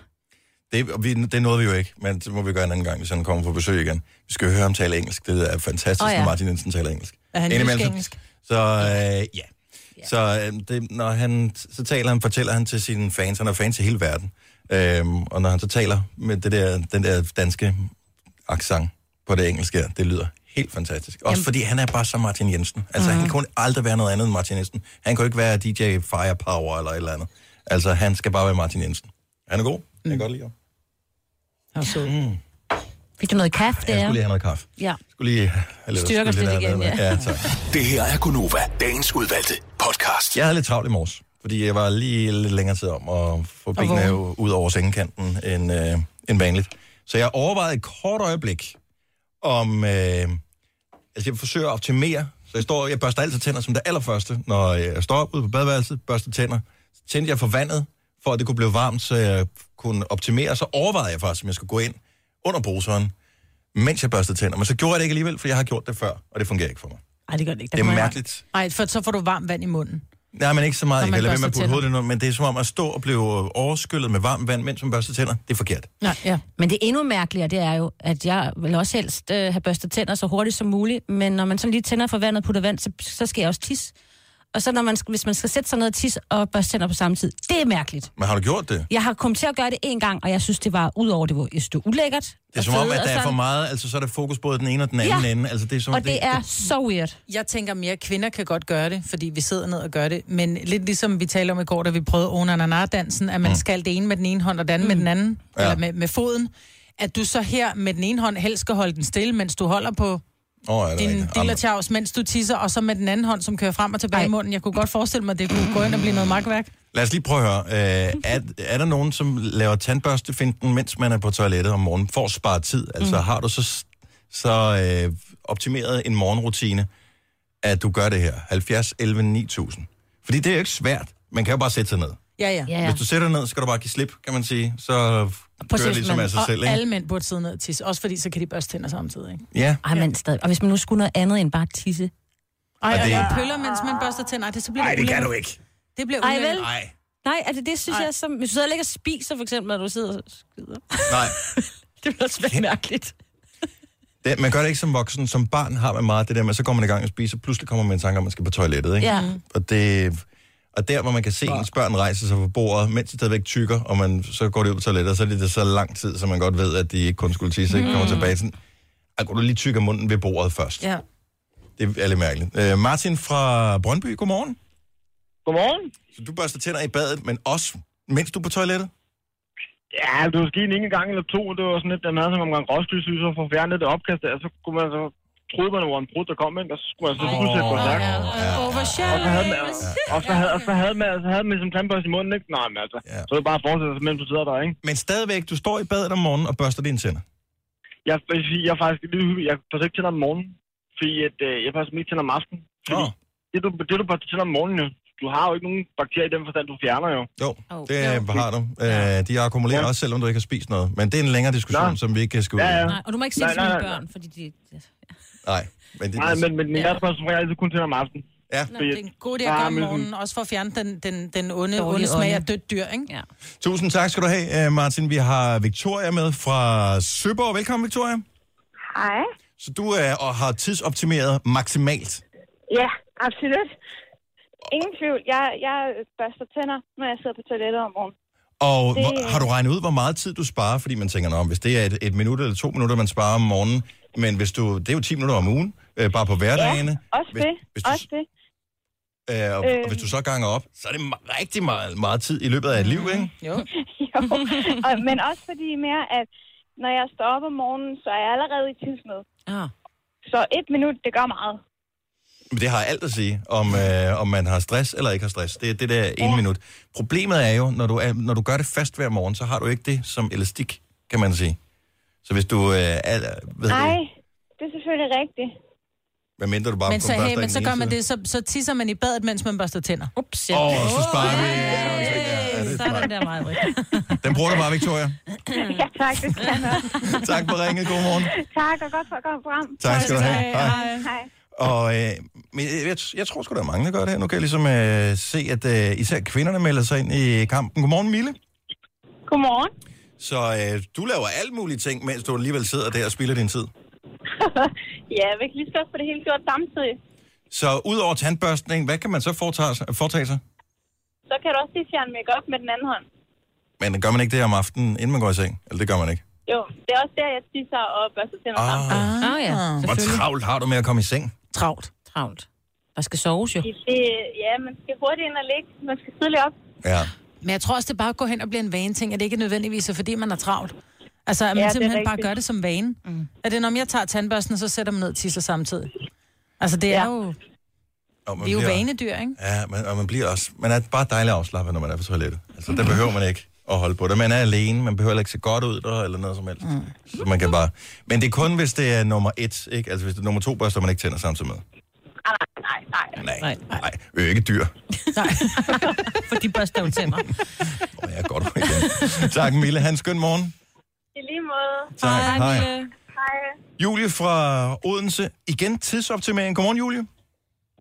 Det, vi, det nåede vi jo ikke, men det må vi gøre en anden gang, hvis han kommer på besøg igen. Vi skal høre ham tale engelsk. Det er fantastisk, oh, ja. når Martin Jensen taler engelsk. Er han Indimellem, jysk så- engelsk? Så øh, ja. Så øh, det, når han, så taler han, fortæller han til sine fans, han er fans i hele verden. Øhm, og når han så taler med det der, den der danske accent på det engelske, her, det lyder helt fantastisk. Også Jamen- fordi han er bare så Martin Jensen. Altså, Mhm. han kunne aldrig være noget andet end Martin Jensen. Han kunne ikke være DJ Firepower eller et eller andet. Altså, han skal bare være Martin Jensen. Han er god. Jeg kan godt lide ham. Sød. Mm. Fik du noget kaffe Jeg der? skulle lige have noget kaffe. Ja. Jeg skulle lige have lidt, Styrker skulle lidt igen, noget- ja. ja. tak. Det her er Gunova, dagens udvalgte podcast. Jeg havde lidt travlt i morges, fordi jeg var lige lidt længere tid om at få benene ud over sengekanten end, øh, end vanligt. Så jeg overvejede et kort øjeblik om... Øh, altså, jeg forsøger at optimere. Så jeg, står, jeg børster altid tænder som det allerførste. Når jeg står op ude på badeværelset, børster tænder. Så tændte jeg for vandet, for at det kunne blive varmt, så jeg kunne optimere. Så overvejede jeg faktisk, om jeg skulle gå ind under bruseren, mens jeg børstede tænder. Men så gjorde jeg det ikke alligevel, for jeg har gjort det før, og det fungerer ikke for mig. Nej, det gør det ikke. Der Det er mærkeligt. Nej, for så får du varmt vand i munden. Nej, men ikke så meget. Når Jeg kan lade være med at putte hovedet noget, men det er som om at stå og blive overskyllet med varmt vand, mens man børster tænder. Det er forkert. Nej, ja. Men det endnu mærkeligere, det er jo, at jeg vil også helst øh, have børstet tænder så hurtigt som muligt, men når man sådan lige tænder for vandet og putter vand, så, så skal jeg også tisse. Og så når man, hvis man skal sætte sig ned og tisse og børste tænder på samme tid, det er mærkeligt. Men har du gjort det? Jeg har kommet til at gøre det en gang, og jeg synes, det var ud over det, var, jeg synes, det var ulækkert. Det er som om, at der er for meget, altså så er der fokus både den ene og den anden Ja. ende. Altså, det er som, Og det er så weird. Jeg tænker mere, at kvinder kan godt gøre det, fordi vi sidder ned og gør det. Men lidt ligesom vi talte om i går, da vi prøvede Onananar-dansen, at man mm. skal det ene med den ene hånd, og det andet mm. med den anden, Ja. eller med, med foden. At du så her med den ene hånd helst skal holde den stille, mens du holder på oh, er det din dillertjavs, mens du tisser, og så med den anden hånd, som kører frem og tilbage Ej. i munden. Jeg kunne godt forestille mig, at det kunne gå ind og blive noget magtværk. Lad os lige prøve at høre. Øh, er, er der nogen, som laver tandbørstefinden, mens man er på toilettet om morgenen, for at spare tid? Altså, Mm. har du så, så øh, optimeret en morgenrutine, at du gør det her? 70, 11, 9000. Fordi det er jo ikke svært. Man kan jo bare sætte sig ned. Ja, ja. Ja, ja. Hvis du sætter dig ned, skal du bare give slip, kan man sige. Så kører ligesom af sig og selv, ikke? alle mænd burde sidde ned og tisse, også fordi så kan de børste tænder samtidig. Ikke? Ja. Ej, men stadig. Og hvis man nu skulle noget andet end bare tisse. Ej, Og og det- pøller, mens man børster tænder. Ej, det, så bliver Nej, det kan du ikke. Det bliver Ej, ulækkert. vel? Nej. Nej, altså det synes Ej. jeg, som, hvis du sidder og ligger og spiser, for eksempel, når du sidder og skider. Nej. [LAUGHS] det bliver også være mærkeligt. Det, man gør det ikke som voksen. Som barn har man meget det der med, så går man i gang og spiser, pludselig kommer man en tanke om, at man skal på toilettet, ikke? Ja. Og, det, og der, hvor man kan se ens børn rejse sig på bordet, mens de stadigvæk tykker, og man, så går de ud på toilettet, og så er det, det så lang tid, så man godt ved, at de ikke kun skulle tisse, ikke kommer Mm. tilbage sådan, "Ej, går du lige tykke munden ved bordet først. Ja. Det er lidt mærkeligt. Øh, Martin fra Brøndby, godmorgen. Godmorgen. Så du børster tænder i badet, men også mens du er på toilettet? Ja, det var sket en gang eller to. Det var sådan lidt, der havde som omgang Roskilde synes, at få fjernet det opkast der, så kunne man så troede var en brud, der kom ind, og så skulle man så skulle sætte på stærkt. Og så havde man, og så havde, og så havde man, så havde man som tandbørste i munden, ikke? Nej, men altså, så er det bare at fortsætte, mens du sidder der, ikke? Men stadigvæk, du står i badet om morgenen og børster dine tænder. Jeg, jeg er faktisk lidt hyggelig. Jeg passer ikke tænder om morgenen, fordi at, øh, jeg passer ikke tænder om aftenen. Fordi det, du, det, du passer tænder om morgenen, jo, du har jo ikke nogen bakterier i den forstand, du fjerner jo. Jo, det har du. Øh, de akkumulerer Ja. også, selvom du ikke har spist noget. Men det er en længere diskussion, Nå. som vi ikke skal ud. Ja, ja. Nej, og du må ikke sige det til børn, fordi de... Nej, men det, Nej, men, men ja. jeg regel altid kun tænder om aftenen. Ja. Nå, det er en god idé at gøre om morgenen, også for at fjerne den, den, den onde, Dårlige onde smag af dødt dyr, ikke? Ja. Tusind tak skal du have, øh, Martin. Vi har Victoria med fra Søborg. Velkommen, Victoria. Hej. Så du er og har tidsoptimeret maksimalt. Ja, absolut. Ingen tvivl. Jeg, jeg børster tænder, når jeg sidder på toilettet om morgenen. Og Det- det... har du regnet ud, hvor meget tid du sparer? Fordi man tænker, om hvis det er et, et minut eller to minutter, man sparer om morgenen, men hvis du, det er jo 10 minutter om ugen, øh, bare på hverdagene. Ja, også hvis, det. Hvis du, Også det. øh, og, Øh. og hvis du så ganger op, så er det ma- rigtig meget, meget tid i løbet af et liv, ikke? Jo. [LAUGHS] jo. Og, men også fordi mere, at når jeg står op om morgenen, så er jeg allerede i tidsnød. Ah. Så et minut, det gør meget. Men det har alt at sige, om, øh, om man har stress eller ikke har stress. Det er det der ene ja. minut. Problemet er jo, når du, er, når du gør det fast hver morgen, så har du ikke det som elastik, kan man sige. Så hvis du øh, er, ved Nej, det, det er selvfølgelig rigtigt. hvad mindre du bare Men så, hey, men så gør man det, så, så tisser man i badet, mens man børster tænder. Ups, Åh, oh, så sparer vi. Ja, det er Så er den der meget Den bruger du bare, Victoria. [CLEARS THROAT] ja, tak, det skal jeg. [LAUGHS] Tak for ringet. God morgen. Tak, og godt for at komme program. Tak skal du have. Hej. Hej. Og øh, men jeg, jeg tror sgu, der er mange, der gør det her. Nu kan jeg ligesom øh, se, at øh, især kvinderne melder sig ind i kampen. Godmorgen, Mille. Godmorgen. Så øh, du laver alt mulige ting, mens du alligevel sidder der og spilder din tid. [LAUGHS] ja, jeg vil ikke lige skal få det hele gjort samtidig. Så udover tandbørstning, hvad kan man så foretage, sig- foretage sig? Så kan du også lige fjerne make med den anden hånd. Men gør man ikke det om aftenen, inden man går i seng? Eller det gør man ikke? Jo, det er også der, jeg tisser og børster tænder Ah. sammen. Ah, ja. Hvor travlt har du med at komme i seng? Travlt. Travlt. Der skal soves jo. Det, ja, man skal hurtigt ind og ligge. Man skal tidligt op. Ja. Men jeg tror også, det bare går hen og bliver en vane ting, at det ikke nødvendigvis er, fordi man er travlt. Altså, at man Ja, er simpelthen bare gør det som vane. Mm. Er det, når jeg tager tandbørsten, så sætter man ned og tisser samtidig? Altså, det er Ja. jo... Og man Vi er jo bliver- vanedyr, ikke? Ja, man, og man bliver også... Man er bare dejligt afslappet, når man er på toilettet. Altså, der behøver man ikke at holde på det. Man er alene, man behøver ikke se godt ud der, eller noget som helst. Mm. Så man kan bare... Men det er kun, hvis det er nummer et, ikke? Altså, hvis det er nummer to børster, man ikke tænder samtidig med. Nej, nej, nej. Nej, nej. nej. Vi er jo ikke dyr. For de børster jo tænder. Åh, jeg er godt igen. tak, Mille. Han skøn morgen. I lige måde. Tak. Hej, Hej. Hej. Julie fra Odense. Igen tidsoptimering. Godmorgen, Julie.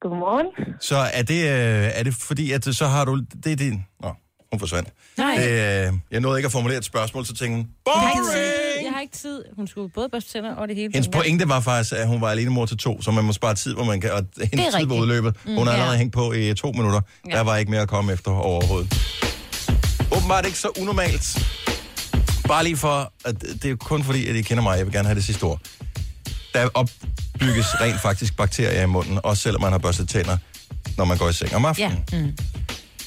Godmorgen. Så er det, øh, er det fordi, at så har du... Det er din... Nå, hun forsvandt. Nej. Øh, jeg nåede ikke at formulere et spørgsmål, så tænkte hun, Jeg har ikke boring! tid. Tid. Hun skulle både børste tænder og det hele. Hendes pointe var faktisk, at hun var alene mor til to, så man må spare tid, hvor man kan, og hendes tid var udløbet. Mm, Hun har ja. allerede hængt på i to minutter. Ja. Der var ikke mere at komme efter overhovedet. Åbenbart ikke så unormalt. Bare lige for, at det er kun fordi, at I kender mig, jeg vil gerne have det sidste ord. Der opbygges rent faktisk bakterier i munden, også selvom man har børstet tænder, når man går i seng om aftenen. Ja. Mm.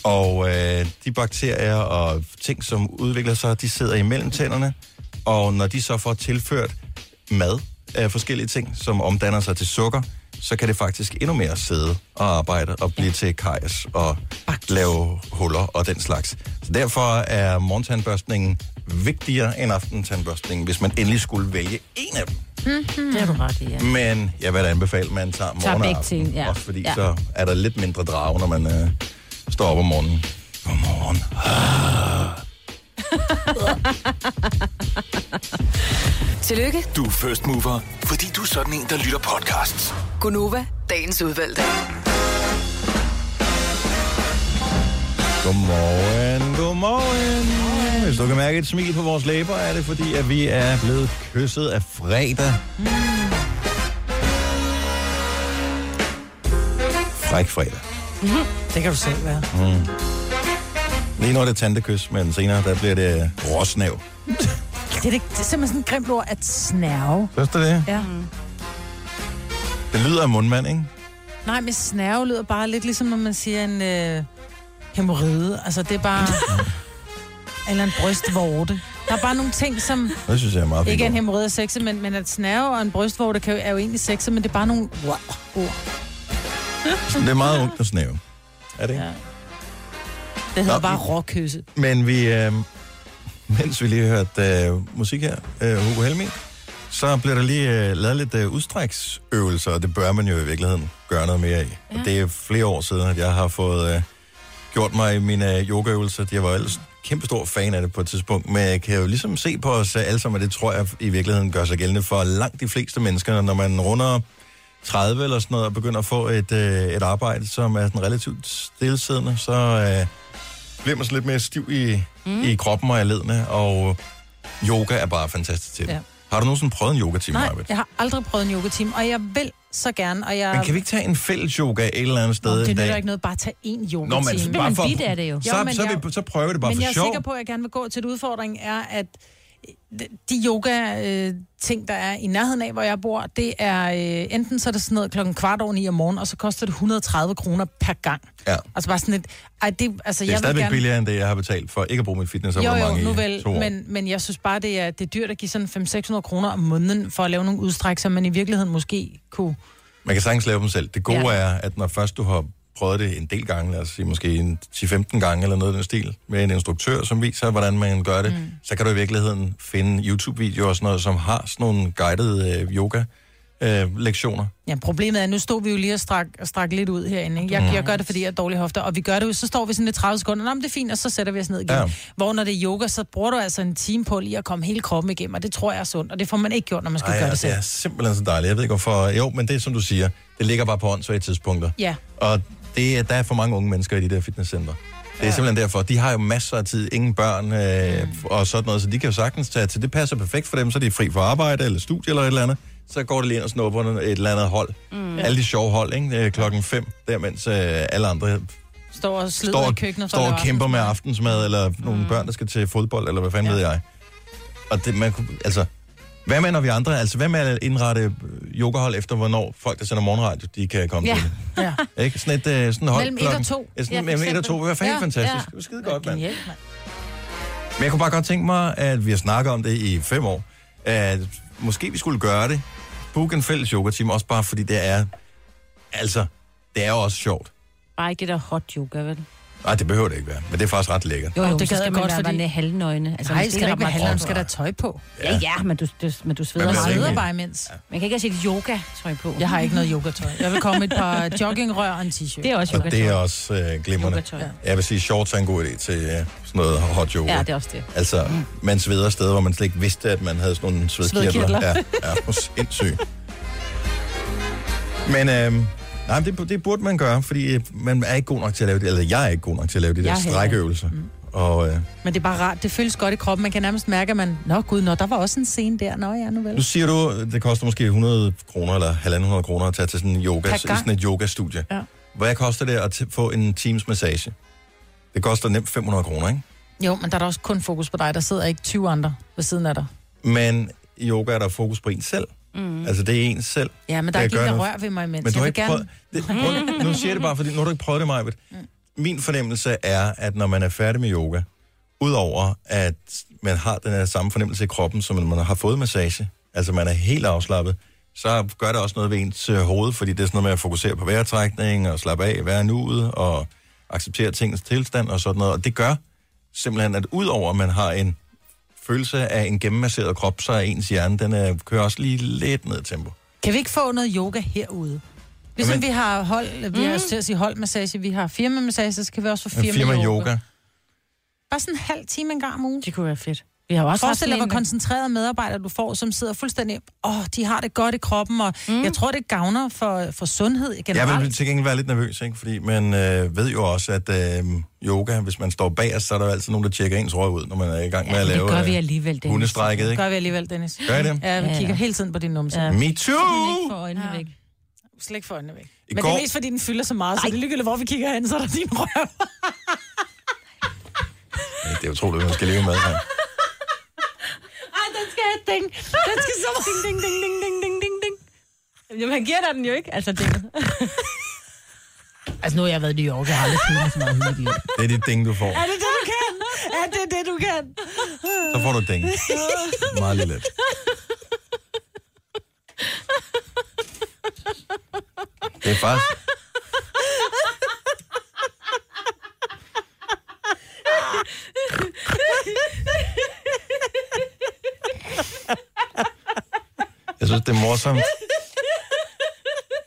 Og øh, de bakterier og ting, som udvikler sig, de sidder imellem tænderne. Og når de så får tilført mad af forskellige ting, som omdanner sig til sukker, så kan det faktisk endnu mere sidde og arbejde og blive til kajes og lave huller og den slags. Så derfor er morgentandbørstningen vigtigere end aftentandbørstningen, hvis man endelig skulle vælge en af dem. Mm-hmm. Det har du ret i, ja. Men jeg vil da anbefale, at man tager morgen og begge aften. ting, ja. Også fordi Ja. så er der lidt mindre drag, når man øh, står op om morgenen. Godmorgen. [LAUGHS] Tillykke, Du er first mover, fordi du er sådan en, der lytter podcasts. Gunova, dagens udvalgte. Godmorgen, godmorgen. Hvis du kan mærke et smil på vores læber, er det fordi, at vi er blevet kysset af fredag. Fræk fredag. Mm-hmm. Det kan du selv være. Mm. Lige nu er det tantekys, men senere der bliver det råsnæv. Det er, det, det er simpelthen sådan et grimt ord at snærve. Synes du det? Ja. Det lyder af mundmand, ikke? Nej, men snærve lyder bare lidt ligesom, når man siger en øh, hemorrhide. Altså, det er bare... eller en brystvorte. Der er bare nogle ting, som... Det synes jeg er meget. Ikke er en er sexet, men, men at snærve og en brystvorte kan jo, er jo egentlig sexet, men det er bare nogle wow, ord. Det er meget ungt at snæve. Er det ikke? Ja. Det hedder Nå, bare råkysse. Men vi, øh, mens vi lige hørte øh, musik her, øh, Hugo Helmi, så bliver der lige øh, lavet lidt øh, udstræksøvelser, og det bør man jo i virkeligheden gøre noget mere i. Ja. Og det er flere år siden, at jeg har fået øh, gjort mig mine øh, yogaøvelser. Jeg var ellers kæmpe stor fan af det på et tidspunkt, men jeg kan jo ligesom se på os alle sammen, og det tror jeg i virkeligheden gør sig gældende for langt de fleste mennesker, når man runder 30 eller sådan noget, og begynder at få et, øh, et arbejde, som er sådan relativt stillesiddende, så øh, bliver man sådan lidt mere stiv i, mm. i kroppen og i ledene, og yoga er bare fantastisk til det. Ja. Har du nogensinde prøvet en yoga-time, Nej, Majbet? jeg har aldrig prøvet en yoga-team, og jeg vil så gerne, og jeg... Men kan vi ikke tage en fælles yoga et eller andet sted Nå, det nytter ikke noget bare at tage én yoga-time. Nå, men bare for- af det jo. Så, så, jeg- vi, så prøver vi det bare men for jeg er sjov. sikker på, at jeg gerne vil gå til et udfordring, er, at de yoga-ting, der er i nærheden af, hvor jeg bor, det er øh, enten så er det sådan noget klokken kvart over ni om morgenen, og så koster det 130 kroner per gang. Ja. Altså bare sådan et... Ej, det, altså, Det er jeg stadigvæk gerne... billigere end det, jeg har betalt for ikke at bruge mit Jo, jo, fitnessabonnement nu i vel, to år. men, men jeg synes bare, det er, det er dyrt at give sådan 500-600 kroner om måneden for at lave nogle udstræk, som man i virkeligheden måske kunne... Man kan sagtens lave dem selv. Det gode ja. er, at når først du har prøvet det en del gange, lad os sige måske en 10-15 gange eller noget af den stil, med en instruktør, som viser, hvordan man gør det, mm. så kan du i virkeligheden finde YouTube-videoer og sådan noget, som har sådan nogle guidede øh, yoga-lektioner. Ja, problemet er, nu stod vi jo lige og strak, strak lidt ud herinde. Ikke? Jeg, Mm. jeg gør det, fordi jeg er dårlig hofter, og vi gør det jo, så står vi sådan lidt 30 sekunder, Nå, men det er fint, og så sætter vi os ned igen. Ja. Hvor når det er yoga, så bruger du altså en time på lige at komme hele kroppen igennem, og det tror jeg er sundt, og det får man ikke gjort, når man skal Ej, gøre ja, det selv. det er simpelthen så dejligt. Jeg ved ikke hvorfor. Jo, men det er som du siger, det ligger bare på åndssvage tidspunkter. Ja. Og det, er- der er for mange unge mennesker i de der fitnesscenter. Det er ja. simpelthen derfor. De har jo masser af tid, ingen børn øh, mm. og sådan noget, så de kan jo sagtens tage til. Det passer perfekt for dem, så er de fri for arbejde eller studie eller et eller andet. Så går det lige ind og snupper et eller andet hold. Mm. Alle de sjove hold, ikke? Øh, Klokken fem, der mens øh, alle andre Står og slider står, i køkkenet. står og kæmper med aftensmad, eller nogle mm. børn, der skal til fodbold, eller hvad fanden ja. ved jeg. Og det, man kunne, altså, hvad med, når vi andre, altså, hvad med at indrette øh, yogahold efter, hvornår folk, der sender morgenradio, de kan komme Ja. til det? ja. Ikke? Sådan et, øh, sådan hold Mellem et klokken- og to. Ja, sådan Ja, mellem for et og to. Det var fandme Ja, fantastisk. ja. Det var skide godt, mand. Genialt, mand. Men jeg kunne bare godt tænke mig, at vi har snakket om det i fem år, at måske vi skulle gøre det. Book en fælles yoga-team, også bare fordi det er, altså, det er jo også sjovt. Bare ikke det der hot yoga, vel? Nej, det behøver det ikke være, men det er faktisk ret lækkert. Jo, jo, det det gad jeg skal man godt, være fordi- fordi... halvnøgne. Altså, Nej, man skal det ikke være halvnøgne, skal der tøj på. Ja, ja, men du, du, men du sveder er sidder ikke- bare imens. Man kan ikke have sit yoga-tøj på. Jeg har ikke noget yogatøj. Jeg vil komme med et par [LAUGHS] joggingrør og en t-shirt. Det er også Og yogatøj. det er også øh, glimrende. Yogatøj. Jeg vil sige, shorts er en god idé til øh, sådan noget hot yoga. Ja, det er også det. Altså, man sveder steder, hvor man slet ikke vidste, at man havde sådan nogle svedkirtler. Svedkirtler. Ja, ja, sindssygt. Men øh, nej, men det, det burde man gøre, fordi øh, man er ikke god nok til at lave det, eller jeg er ikke god nok til at lave de der Jeg er ikke. strækøvelser. Mm. Og øh, Men det er bare rart. Det føles godt i kroppen. Man kan nærmest mærke, at man... Nå gud, nå, der var også en scene der. Nå ja, nu vel. nu siger du, det koster måske 100 kroner eller 1.500 kroner at tage til sådan en yoga, sådan et yogastudie. Ja. Hvad koster det at få en teams massage? Det koster nemt 500 kroner, ikke? Jo, men der er da også kun fokus på dig. Der sidder ikke 20 andre ved siden af dig. Men i yoga er der fokus på en selv. Mm. Altså, det er en selv. Ja, men der er ikke en, der rører ved mig imens. Men du har ikke gerne... prøvet... Det, [LAUGHS] prøv, nu siger jeg det bare, fordi nu har du ikke prøvet det, Majbet. Mm. Min fornemmelse er, at når man er færdig med yoga, udover at man har den her samme fornemmelse i kroppen, som når man har fået massage, altså man er helt afslappet, så gør det også noget ved ens øh, hoved, fordi det er sådan noget med at fokusere på vejrtrækning og slappe af, være nuet og acceptere tingens tilstand og sådan noget. Og det gør simpelthen, at udover at man har en følelse af en gennemmasseret krop, så er ens hjerne, den er, kører også lige lidt ned i tempo. Kan vi ikke få noget yoga herude? Ligesom Jamen- vi har hold, vi har til at sige holdmassage, vi har firmamassage, så kan vi også få firma, firma yoga. yoga. Bare sådan en halv time en gang om ugen. Det kunne være fedt. Vi har også Forestil dig, hvor en- koncentrerede medarbejdere du får, som sidder fuldstændig... Åh, oh, de har det godt i kroppen, og mm. jeg tror, det gavner for, for sundhed generelt. Jeg vil til gengæld være lidt nervøs, ikke? fordi man øh, ved jo også, at øh, yoga, hvis man står bag så er der jo altid nogen, der tjekker ens røg ud, når man er i gang med Ja, at det lave gør vi øh, alligevel, Dennis. hundestrækket. Det Ikke? gør vi alligevel, Dennis. Gør I det? Ja, vi Ja, kigger ja. hele tiden på din numse. Ja. Me too! ikke få øjnene væk. Slet ikke for øjnene væk. I Men går- det er mest, fordi den fylder så meget, så det er ligegyldigt, hvor vi kigger hen, så er der din røv. Det er utroligt, hvad man skal leve med her. Skal have et ding. Den skal så ding, ding, ding, ding, ding, ding, ding, ding. Jamen, han giver dig den jo ikke, altså dinget. [LAUGHS] Altså, nu har jeg været i New York, jeg har aldrig mig så meget liv. Det er dit ding, du får. Er det det, du kan? Er det det, du kan? Så får du et ding. [LAUGHS] Meget lille. Det er faktisk... Jeg synes, det er morsomt,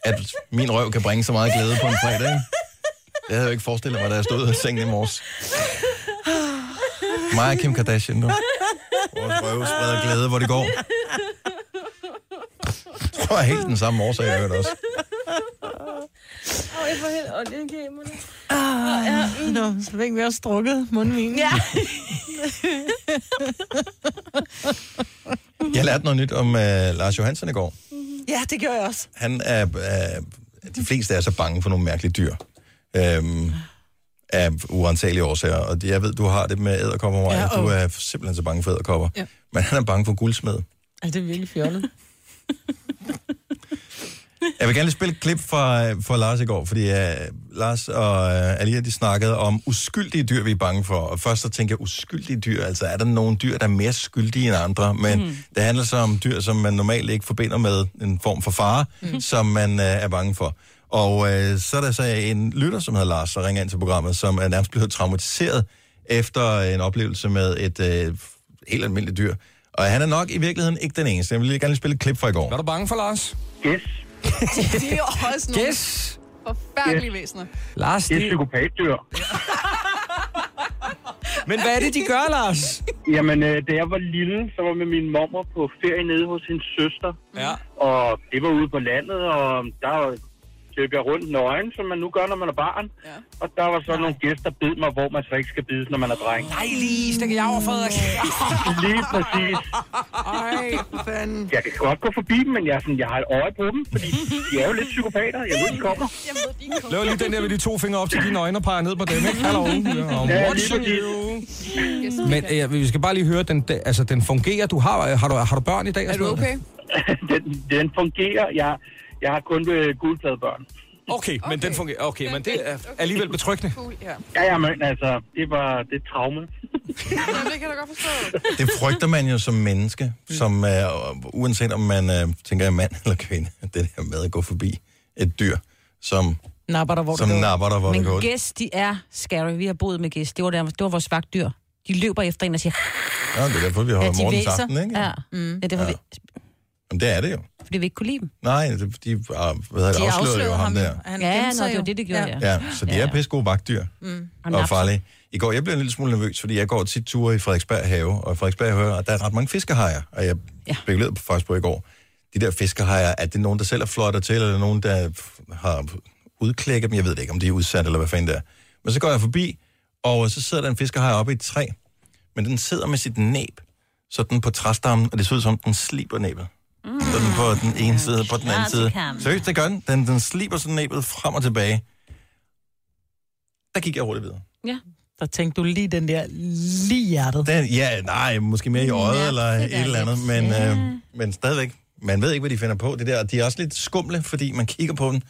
at min røv kan bringe så meget glæde på en fredag. ikke? Det havde jeg jo ikke forestillet mig, da jeg stod i sengen i morges. Mig og Kim Kardashian nu. Vores røv spreder glæde, hvor det går. Jeg tror, jeg er helt den samme årsag, jeg hørte også. Åh, jeg får helt ondt i kæmerne. Ah, ja. Nå, så længe vi har strukket mundvinen. Ja. [LAUGHS] Jeg lærte noget nyt om uh, Lars Johansen i går. Ja, det gør jeg også. Han er, er... De fleste er så bange for nogle mærkelige dyr. Øhm, af uansagelige årsager. Og jeg ved, du har det med æderkopper, Ja, ja, og- Du er simpelthen så bange for æderkopper. Ja. Men han er bange for guldsmed. Ej, det er virkelig fjollet. [LAUGHS] Jeg vil gerne lige spille et klip fra, fra Lars i går, fordi uh, Lars og uh, Alia, de snakkede om uskyldige dyr, vi er bange for. Og først så tænker jeg, uskyldige dyr, altså er der nogle dyr, der er mere skyldige end andre? Men mm. det handler så om dyr, som man normalt ikke forbinder med en form for fare, mm. som man uh, er bange for. Og uh, så er der så en lytter, som hedder Lars, der ringer ind til programmet, som er nærmest blevet traumatiseret efter en oplevelse med et uh, helt almindeligt dyr. Og han er nok i virkeligheden ikke den eneste. Jeg vil lige gerne lige spille et klip fra i går. Er du bange for Lars? Yes. [LAUGHS] De er også nogle Yes. forfærdelige væsener. Lars, Det er psykopatdyr. [LAUGHS] Men hvad er det, de gør, Lars? Jamen, øh, da jeg var lille, så var jeg med min mormor på ferie nede hos hendes søster. Ja. Og det var ude på landet, og der løb jeg rundt nøgen, som man nu gør, når man er barn. Ja. Og der var så nogle gæster, der bed mig, hvor man så ikke skal bides, når man er dreng. Nej, lige stikker jeg over, Frederik. [LAUGHS] Lige præcis. Ej, fanden. Jeg kan godt gå forbi dem, men jeg, er sådan, jeg har et øje på dem, fordi de er jo lidt psykopater. Jeg ved, de kommer. Lav lige den der med de to fingre op til dine øjne og peger ned på dem, ikke? Hallo. Ja, lige præcis. Men øh, vi skal bare lige høre, den, den- altså, den fungerer. Du har, har, du, har du børn i dag? Er du okay? [LAUGHS] den, den fungerer. Jeg, jeg har kun øh, guldpladebørn. Okay, men den fungerer. Okay, men det er alligevel betryggende. Cool, ja. Ja, ja, men altså, det var det er et traume. Jamen, det kan jeg da godt forstå. Det frygter man jo som menneske, som uh, uanset om man uh, tænker er mand eller kvinde, det der med at gå forbi et dyr, som, Napper der, hvor som du går. napper dig, hvor det Men går. gæst, de er scary. Vi har boet med gæst. Det var, der, det var vores vagtdyr. De løber efter en og siger... Ja, det er derfor, vi har Ja, ja, væser. aften, ikke? Ja, mm. ja det var Ja. ja. Men det er det jo. fordi vi ikke kunne lide dem. Nej, det, de, uh, hvad hedder afslørede jo ham der. Han Ja, ja, nå, det jo. var det, det gjorde, ja. Ja, så de Ja, er ja. pisse gode vagtdyr. Mm. Og farlige. I går, jeg blev en lille smule nervøs, fordi jeg går tit ture i Frederiksberg have, og Frederiksberg have, og der er ret mange fiskehajer, og jeg ja. spekulerede på, faktisk på i går. De der fiskehajer, er det nogen, der selv er flottet til, eller er nogen, der har udklækket dem? Jeg ved det ikke, om de er udsat, eller hvad fanden det er. Men så går jeg forbi, og så sidder der en fiskehaj oppe i et træ, men den sidder med sit næb, sådan på træstammen, og det ser ud som, den sliber næbet. Mm. Sådan på den ene side, på den anden side. Seriøst, det gør den. Den, den sliber sådan næbet frem og tilbage. Der gik jeg hurtigt videre. Ja. Der tænkte du lige den der lige hjertet. Den, ja, nej, måske mere i øjet Ja, eller et er eller andet, men, ja. øh, men stadigvæk, man ved ikke, hvad de finder på. Det der, de er også lidt skumle, fordi man kigger på dem,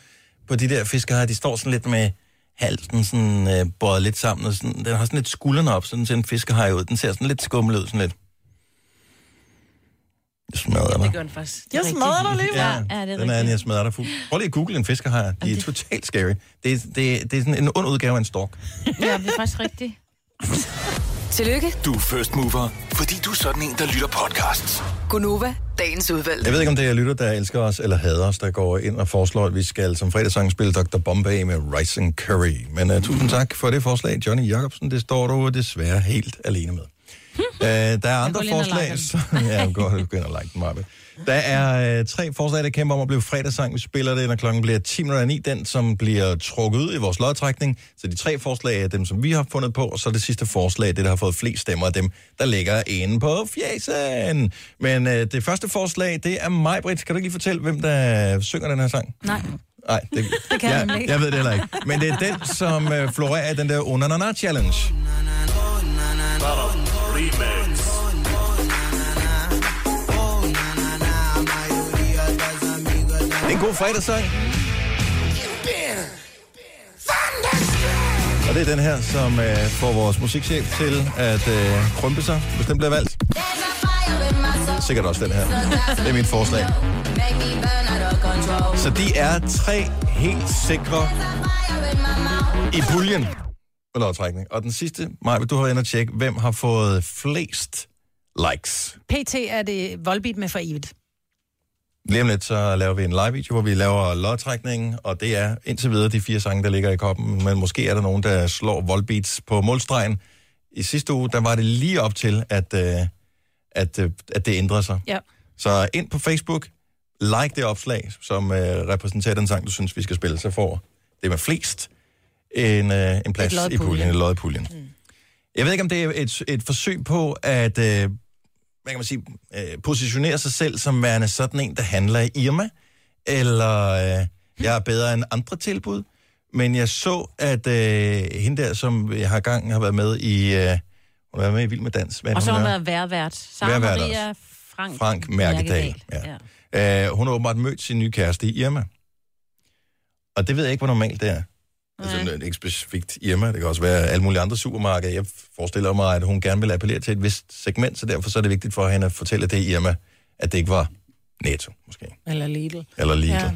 på de der fiskere, de står sådan lidt med halsen sådan øh, bøjet lidt sammen, og sådan, den har sådan lidt skuldrene op, sådan ser en fiskehaj ud. Den ser sådan lidt skummel ud, sådan lidt. Jeg smadrer Det dig. gør den faktisk. Jeg smadrer dig lige, Ja, Ja, det er den er rigtigt. en, jeg smadrer dig fuld. Prøv lige at google en fiskehaj. De er totalt scary. Det er, det, er, det er sådan en ond udgave af en stork. [LAUGHS] Ja, det er faktisk rigtigt. Tillykke, Du er first mover, fordi du er sådan en, der lytter podcasts. Gunova, dagens udvalgte. Jeg ved ikke, om det er lytter, der elsker os eller hader os, der går ind og foreslår, at vi skal som fredagssang spille Dr. Bombay med Rice and Curry. Men uh, tusind tak for det forslag, Johnny Jacobsen. Det står du desværre helt alene med. Uh, der er andre forslag. ja, gå, ind og [LAUGHS] like den, Marbe. Der er uh, tre forslag, der kæmper om at blive fredagssang. Vi spiller det, når klokken bliver 10.09. Den, som bliver trukket ud i vores lodtrækning. Så de tre forslag er dem, som vi har fundet på. Og så det sidste forslag, det, der har fået flest stemmer af dem, der ligger inde på fjæsen. Men uh, det første forslag, det er mig, Britt. Kan du ikke lige fortælle, hvem der synger den her sang? Nej. Nej, det, Det kan jeg jeg, jeg ved det heller ikke. Men det er den, som uh, florerer i den der Unanana Challenge. En god fredagssang. Og det er den her, som øh, får vores musikchef til at øh, krympe sig, hvis den bliver valgt. Sikkert også den her. Det er mit forslag. Så de er tre helt sikre i puljen på lodtrækning. Og den sidste, Maja, du har været inde og tjekke, hvem har fået flest likes. PT er det Volbeat med for evigt. Lige om lidt, så laver vi en live-video, hvor vi laver lodtrækningen, og det er indtil videre de fire sange, der ligger i koppen, men måske er der nogen, der slår voldbeats på målstregen. I sidste uge, der var det lige op til, at, øh, at, øh, at det ændrede sig. Ja. Så ind på Facebook, like det opslag, som øh, repræsenterer den sang, du synes, vi skal spille, så får det med flest en, øh, en plads i puljen, en i puljen. Mm. Jeg ved ikke, om det er et, et forsøg på at, øh, hvad kan man sige, øh, positionere sig selv som værende sådan en, der handler i Irma, eller øh, jeg er bedre end andre tilbud. Men jeg så, at øh, hende der, som jeg har gang har været med i, øh, hun har været med i Vild med Dans. Hvad Og så har hun været værvært. Sara Vejrvært Maria Frank, Frank Mærkedal. Ja. Ja. Øh, hun har åbenbart mødt sin nye kæreste i Irma. Og det ved jeg ikke, hvor normalt det er. Altså, ikke specifikt Irma, det kan også være alle mulige andre supermarkeder. Jeg forestiller mig, at hun gerne vil appellere til et vist segment, så derfor så er det vigtigt for hende at fortælle det Irma, at det ikke var Netto, måske. Eller Lidl. Eller Lidl. Ja.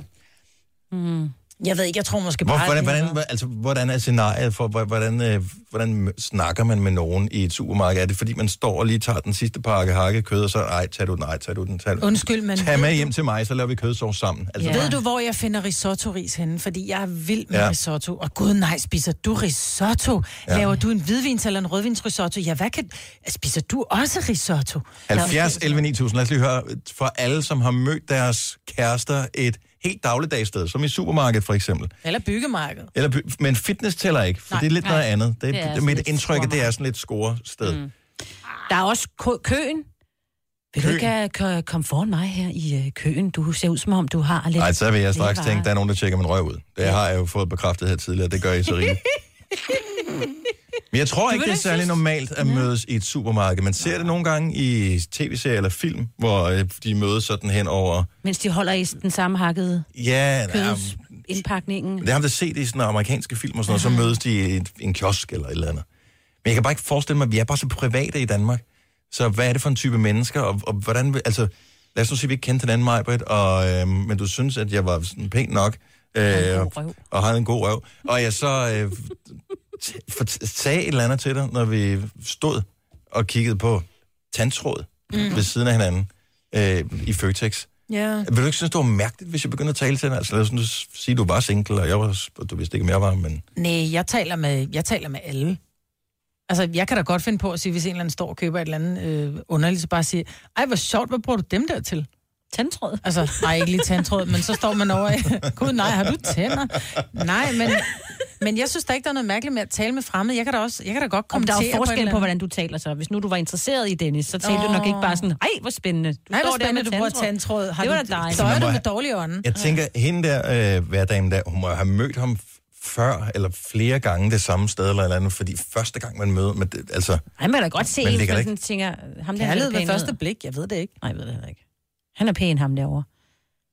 Mm. Jeg ved ikke, jeg tror måske Hvor, bare... hvordan, det er hvordan, altså, hvordan er scenariet for, hvor- hvordan, øh, hvordan snakker man med nogen i et supermarked? Er det fordi, man står og lige tager den sidste pakke hakket kød, og så, ej, tag du den, ej, tag du den, tag. Undskyld, men Tag med du- hjem til mig, så laver vi kødsovs sammen. Altså, Altså, Ved du, hvor jeg finder risotto-ris henne? Fordi jeg er vild med Ja. ja. risotto. Og gud nej, spiser du risotto? Ja. Ja. Laver du en hvidvins eller en rødvinsrisotto? Ja, hvad kan... Spiser du også risotto? 70 11 9000. Lad os lige høre fra alle, som har mødt deres kærester et helt dagligdagssted, som i supermarkedet for eksempel. Eller byggemarked. Eller, by- men fitness tæller ikke, for Nej, det er lidt nej. noget andet. Det, Det er det, mit indtryk, at det er sådan lidt score-sted. Mm. Der er også kø- køen. Vil du ikke uh, k- komme foran mig her i uh, køen? Du ser ud som om, du har lidt... Nej, så vil jeg straks tænke, der er nogen, der tjekker min røv ud. Det har jeg jo fået bekræftet her tidligere, det gør I så rigeligt. [LAUGHS] Men jeg tror ikke, det er særlig synes- normalt at mødes i et supermarked. Man ser det nogle gange i tv-serier eller film, hvor øh, de mødes sådan hen over... Mens de holder i den samme hakkede Ja, nej, kødsindpakningen. det har jeg set i sådan amerikanske film og sådan noget, så mødes de i en kiosk eller et eller andet. Men jeg kan bare ikke forestille mig, at vi er bare så private i Danmark. Så hvad er det for en type mennesker, og, og hvordan... Altså, lad os nu sige, at vi ikke kendte hinanden, Majbrit, og, øh, men du synes, at jeg var sådan pæn nok, øh, og, og havde en god røv. Og jeg så øh, sagde et eller andet til dig, når vi stod og kiggede på tandtråd mm. Ved siden af hinanden øh, i Føtex. Ja. Vil du ikke synes, det var mærkeligt, hvis jeg begyndte at tale til dig? Altså lad os nu sige, du var single, og jeg var, du vidste ikke, om jeg var, men... Nej, jeg taler med, jeg taler med alle. Altså, jeg kan da godt finde på at sige, hvis en eller anden står og køber et eller andet øh, underligt, så bare sige, ej, hvor sjovt, hvad bruger du dem der til? Tandtråd? Altså, nej, ikke lige tandtråd, men så står man over i, [LAUGHS] gud nej, har du tænder? Nej, men, men jeg synes da ikke, der er noget mærkeligt med at tale med fremmede. Jeg kan da, også, jeg kan da godt Om kommentere der er jo forskel på, eller hvordan du taler så. Hvis nu du var interesseret i Dennis, så talte du nok ikke bare sådan, ej, hvor spændende. Du Nej, hvor står der spændende, med du bruger tandtråd. Har det var da dejligt. Så er Man du med have- dårlig ånden. Jeg tænker, hende der, øh, hverdame der, hun må have mødt ham før, eller flere gange det samme sted, eller eller andet, fordi første gang man møder, men det, altså... Han vil da godt se, man det sådan tænker, ham der Kærlighed ved første blik, jeg ved det ikke. Nej, jeg ved det heller ikke. Han er pæn, ham derovre.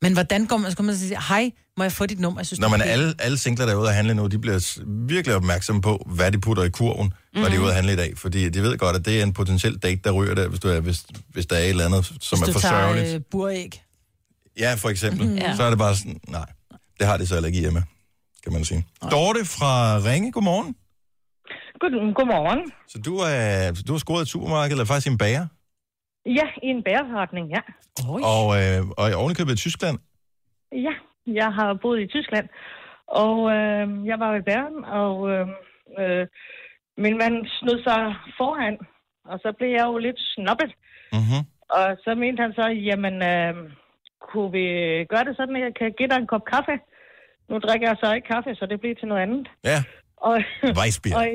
Men hvordan går man, skal man sige, hej, må jeg få dit nummer? Jeg synes, Når det er man alle, alle singler, der er ude at handle nu, de bliver virkelig opmærksomme på, hvad de putter i kurven, når de er Mhm. ude at handle i dag. Fordi de ved godt, at det er en potentiel date, der ryger der, hvis, du er, hvis, hvis der er et eller andet, som Hvis er du for tager sørgeligt. øh, buræg. Ja, for eksempel. Ja. Så er det bare sådan, nej, det har de så ikke hjemme, kan man sige. Dorte fra Ringe, godmorgen. God, godmorgen. Så du, er, du har scoret et supermarked, eller faktisk en bager, Ja, i en bæreforretning, ja. og, øh, og i ovenikøbet i Tyskland. Ja, jeg har boet i Tyskland, og øh, jeg var ved bæren, og øh, øh, min mand snød sig foran, og så blev jeg jo lidt snobbet. Mm-hmm. Og så mente han så, jamen, øh, kunne vi gøre det sådan, at jeg kan give dig en kop kaffe? Nu drikker jeg så ikke kaffe, så det bliver til noget andet. Ja, Og, Weissbier. og, [LAUGHS]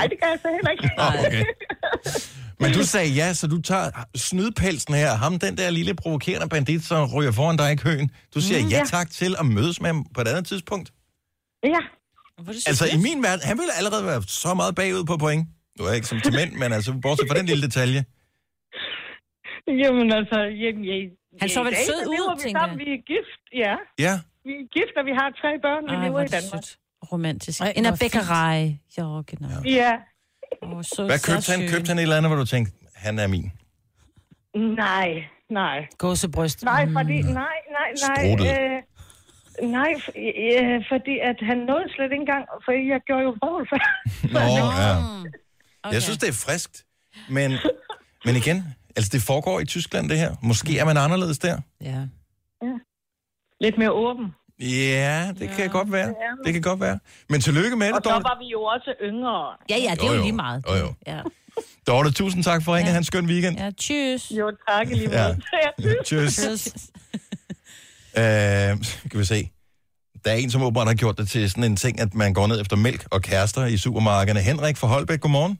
Ej, det kan jeg så heller ikke. Ah, okay. Men du sagde ja, så du tager snydpelsen her, ham den der lille provokerende bandit, som ryger foran dig i køen. Du siger Mm, ja ja. tak til at mødes med ham på et andet tidspunkt. Ja. Altså i min verden, han ville allerede være så meget bagud på point. Du er ikke som til mænd, men altså bortset fra den lille detalje. Jamen altså, jamen, jeg, Han så vel sød ud, tænker jeg. Vi er gift, ja. Ja. Vi er gift, og vi har tre børn, vi lever i er Danmark. Romantisk. Ej, En af bækkerej. Ja, genau. Ja. Oh, så, Hvad købte han? Købte han et eller andet, hvor du tænkte, han er min? Nej, nej. Gåsebryst. Nej, fordi, nej, nej, nej. Øh, nej, f- øh, fordi at han nåede slet ikke engang, for jeg gjorde jo vrøvl for. Nå, ja. [LAUGHS] Jeg synes, det er friskt. Men, men igen, altså det foregår i Tyskland, det her. Måske er man anderledes der. Ja. Lidt mere åben. Ja, det kan godt være. Det kan godt være. Men tillykke med Og det, så Dorte. var vi jo også yngre. Ja, ja, det er Jo, jo, lige meget. Jo, jo. Ja. Dorte, tusind tak for ringen. Ja. Han skøn weekend. Ja, tschüss. Jo, tak lige Ja. måde. [LAUGHS] Tschüss. Øh, skal vi se. Der er en, som åbenbart har gjort det til sådan en ting, at man går ned efter mælk og kærester i supermarkederne. Henrik fra Holbæk, godmorgen.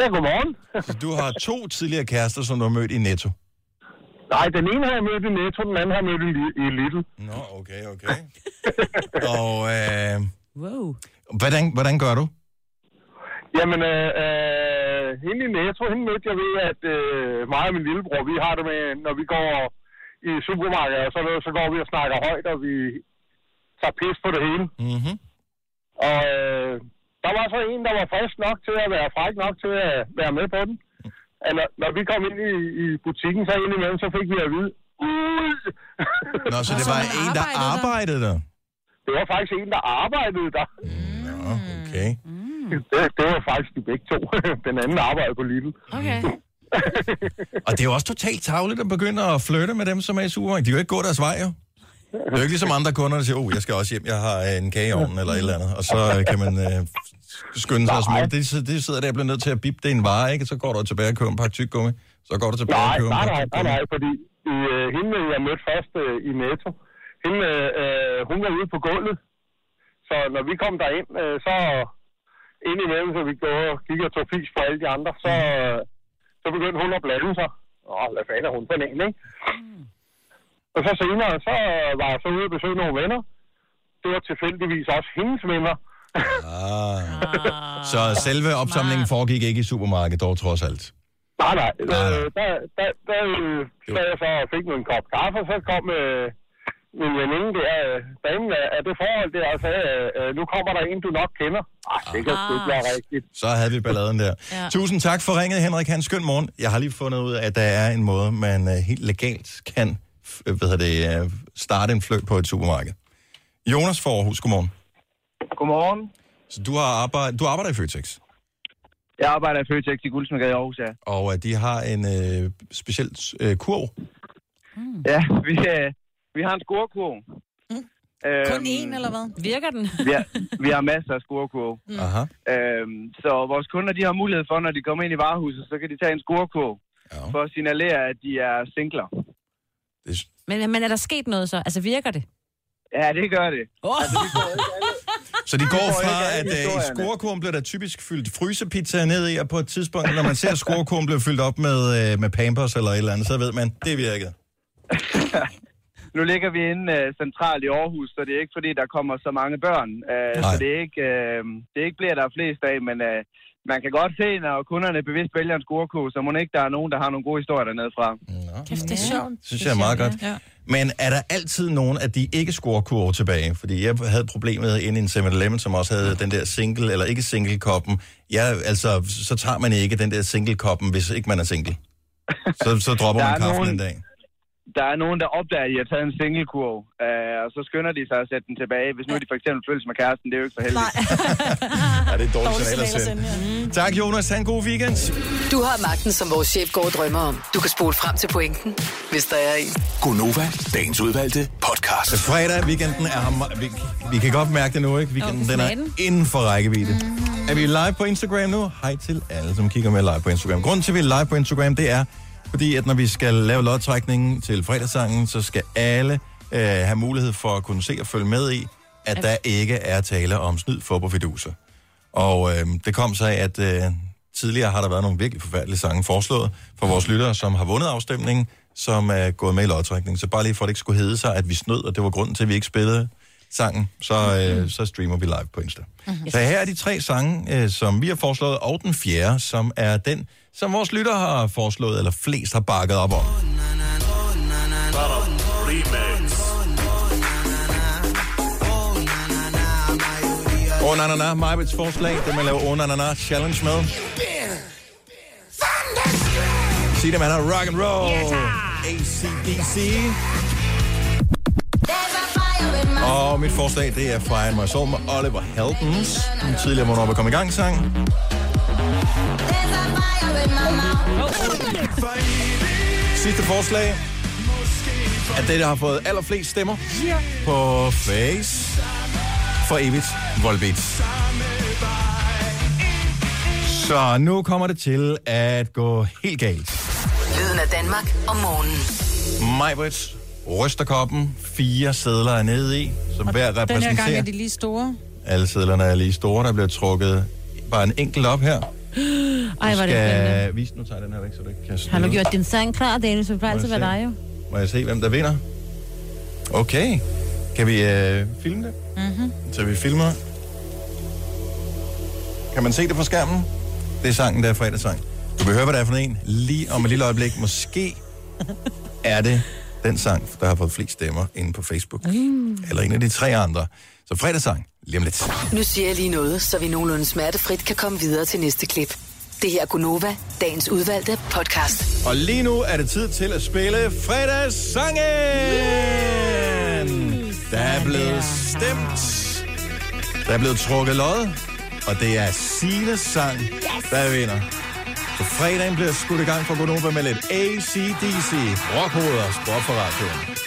Ja, godmorgen. Så du har to tidligere kærester, som du har mødt i Netto. Nej, den ene har jeg mødt i Netto, den anden har jeg mødt i, i Lidl. Nå, okay, okay. Og øh, wow. hvordan, hvordan gør du? Jamen, øh, øh, hende i Netto, hende mødte jeg ved, at øh, mig og min lillebror, vi har det med, når vi går i supermarkedet, og så, så går vi og snakker højt, og vi tager pis på det hele. Mm-hmm. Og øh, der var så en, der var frisk nok til at være fræk nok til at være med på den. At når, når vi kom ind i, i butikken, så indimellem, så fik vi at vide, ud! Nå, så det var en, der arbejdede der? Det var faktisk en, der arbejdede der. Nå, okay. Det, det var faktisk de begge to. [LAUGHS] Den anden arbejdede på Lidl. Okay. Og det er jo også totalt tavligt at begynde at flytte med dem, som er i supermarkedet. De kan jo ikke gå deres vej, jo. Det er jo ikke ligesom andre kunder, der siger, oh, jeg skal også hjem, jeg har en kage i ovnen eller et eller andet. Og så øh, kan man øh, skynde sig og smule. Det, det sidder der og bliver nødt til at bippe det er en vare, ikke? Så går du tilbage og køber en pakke tyggegummi. Så går du tilbage og Nej, køber en nej, pakke nej, nej, nej, fordi øh, hende, jeg mødte først øh, i Netto, hende, øh, hun var ude på gulvet. Så når vi kom derind, øh, så ind imellem, så vi går og gik og tog fis på alle de andre, så, øh, så begyndte hun at blande sig. Åh, hvad fanden er hun for en, ikke? Og så senere, så var jeg så ude og besøge nogle venner. Det var tilfældigvis også hendes venner. Ah. [LAUGHS] Så selve opsamlingen foregik ikke i supermarkedet, dog trods alt. Nej, nej. Øh, der, der, der øh, sad jeg så og fik en kop kaffe, og så kom øh, min veninde der, øh, damen af, af det forhold der, og sagde, øh, øh, nu kommer der en, du nok kender. Ej, det kan sgu ikke være rigtigt. Så havde vi balladen der. [LAUGHS] Ja. Tusind tak for ringet, Henrik. Han skøn morgen. Jeg har lige fundet ud af, at der er en måde, man uh, helt legalt kan hvad hedder det, uh, starte en flyt på et supermarked. Jonas for Aarhus, godmorgen. Godmorgen. Så du, har arbejde, du arbejder i Føtex, Jeg arbejder i Føtex i Guldsmedgade i Aarhus, ja. og uh, de har en uh, speciel uh, kurv. Ja, [LAUGHS] vi, øh, vi har en scorekurv. Mm. Øhm, Kun én, eller hvad? Virker den? vi, har, vi har masser af scorekurv. Mm. Aha. Øhm, så vores kunder, de har mulighed for, når de kommer ind i varehuset, så kan de tage en scorekurv ja. for at signalere, at de er singler. Men, men er der sket noget så? Altså virker det? Ja, det gør det. Oh. Altså, ikke alle... Så de går fra, at uh, i historierne. scorekurven bliver der typisk fyldt frysepizza ned i, og på et tidspunkt, når man ser scorekurven blive fyldt op med, uh, med Pampers eller et eller andet, så ved man, det virkede. [LAUGHS] Nu ligger vi inde uh, centralt i Aarhus, så det er ikke fordi, der kommer så mange børn. Uh, så det er ikke, uh, det er ikke bliver der er flest af, men uh, man kan godt se, når kunderne bevidst vælger en scorekurv, så må ikke der er nogen, der har nogle gode historier dernede fra. Kæft, det er sjovt. synes jeg er meget godt. Ja. Men er der altid nogen af de ikke scorekurve tilbage? Fordi jeg havde problemet inde i en 7-Eleven, som også havde den der single, eller ikke single-koppen. Ja, altså, så tager man ikke den der single-koppen, hvis ikke man er single. Så, så dropper man kaffen nogen- en dag. Der er nogen, der opdager, at de har taget en singlekurv, uh, og så skynder de sig at sætte den tilbage. Hvis nu de for eksempel følges med kæresten, det er jo ikke så heldigt. [LAUGHS] Ja, det er et dårligt signal at sende. Tak, Jonas. Ha' en god weekend. Du har magten, som vores chef går og drømmer om. Du kan spole frem til pointen, hvis der er en. Gonova, dagens udvalgte podcast. Fredag, weekenden er ham. Vi, vi kan godt mærke det nu, ikke? Weekenden, den er inden for rækkevidde. Er vi live på Instagram nu? Hej til alle, som kigger med live på Instagram. Grunden til, at vi er live på Instagram, det er, fordi at når vi skal lave lodtrækningen til fredagssangen, så skal alle øh, have mulighed for at kunne se og følge med i, at der ikke er tale om snyd for på fiduser. Og øh, det kom så af, at øh, tidligere har der været nogle virkelig forfærdelige sange foreslået for vores lyttere, som har vundet afstemningen, som er gået med i lodtrækningen. Så bare lige for, at det ikke skulle hedde sig, at vi snød, og det var grunden til, at vi ikke spillede sangen, så, øh, så streamer vi live på Insta. Mhm. Så her er de tre sange, øh, som vi har foreslået, og den fjerde, som er den, som vores lytter har foreslået, eller flest har bakket op om. Oh na na na, Majbets forslag, det man laver Oh na na na challenge med. Sig det, man har rock and roll. ACDC. Og mit forslag, det er Fire My Soul med Oliver Heldens. Den tidligere Hvornår vi kom i gang sang. Sidste forslag er det, der har fået allerflest stemmer på Face for evigt Volbeat. Så nu kommer det til at gå helt galt. Lyden af Danmark om morgenen. Majbrit ryster koppen. Fire sædler er nede i, som hver Den her gang repræsenterer. er de lige store. Alle sædlerne er lige store. Der bliver trukket bare en enkelt op her. [GASPS] Ej, er det skal vise, nu tager jeg den her væk, så du ikke kan Har du gjort din sang klar, Dennis? Det plejer altid være dig jo. Må jeg se, hvem der vinder? Okay. Kan vi øh, filme det? Mm-hmm. Så vi filmer. Kan man se det på skærmen? Det er sangen, der er fredagssang. Du kan høre, hvad det er for en. Lige om et lille øjeblik. Måske er det den sang, der har fået flest stemmer inde på Facebook. Mm. Eller en af de tre andre. Så fredagssang, lige om lidt. Nu siger jeg lige noget, så vi nogenlunde smertefrit kan komme videre til næste klip. Det her er Gunova, dagens udvalgte podcast. Og lige nu er det tid til at spille fredagssangen! Der er blevet stemt. Der er blevet trukket lod. Og det er Sines sang, der vinder. Så fredagen bliver skudt i gang for Gunova med lidt ACDC. Rockhoveder, op for radioen.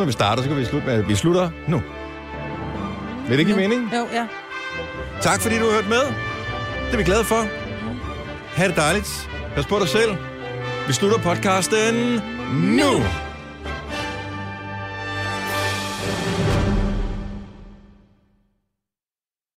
Når vi starter, så kan vi slutte med, at vi slutter nu. Vil det ikke give mening? Jo, ja. Tak fordi du har hørt med. Det er vi glade for. Ha' det dejligt. Pas på dig selv. Vi slutter podcasten nu.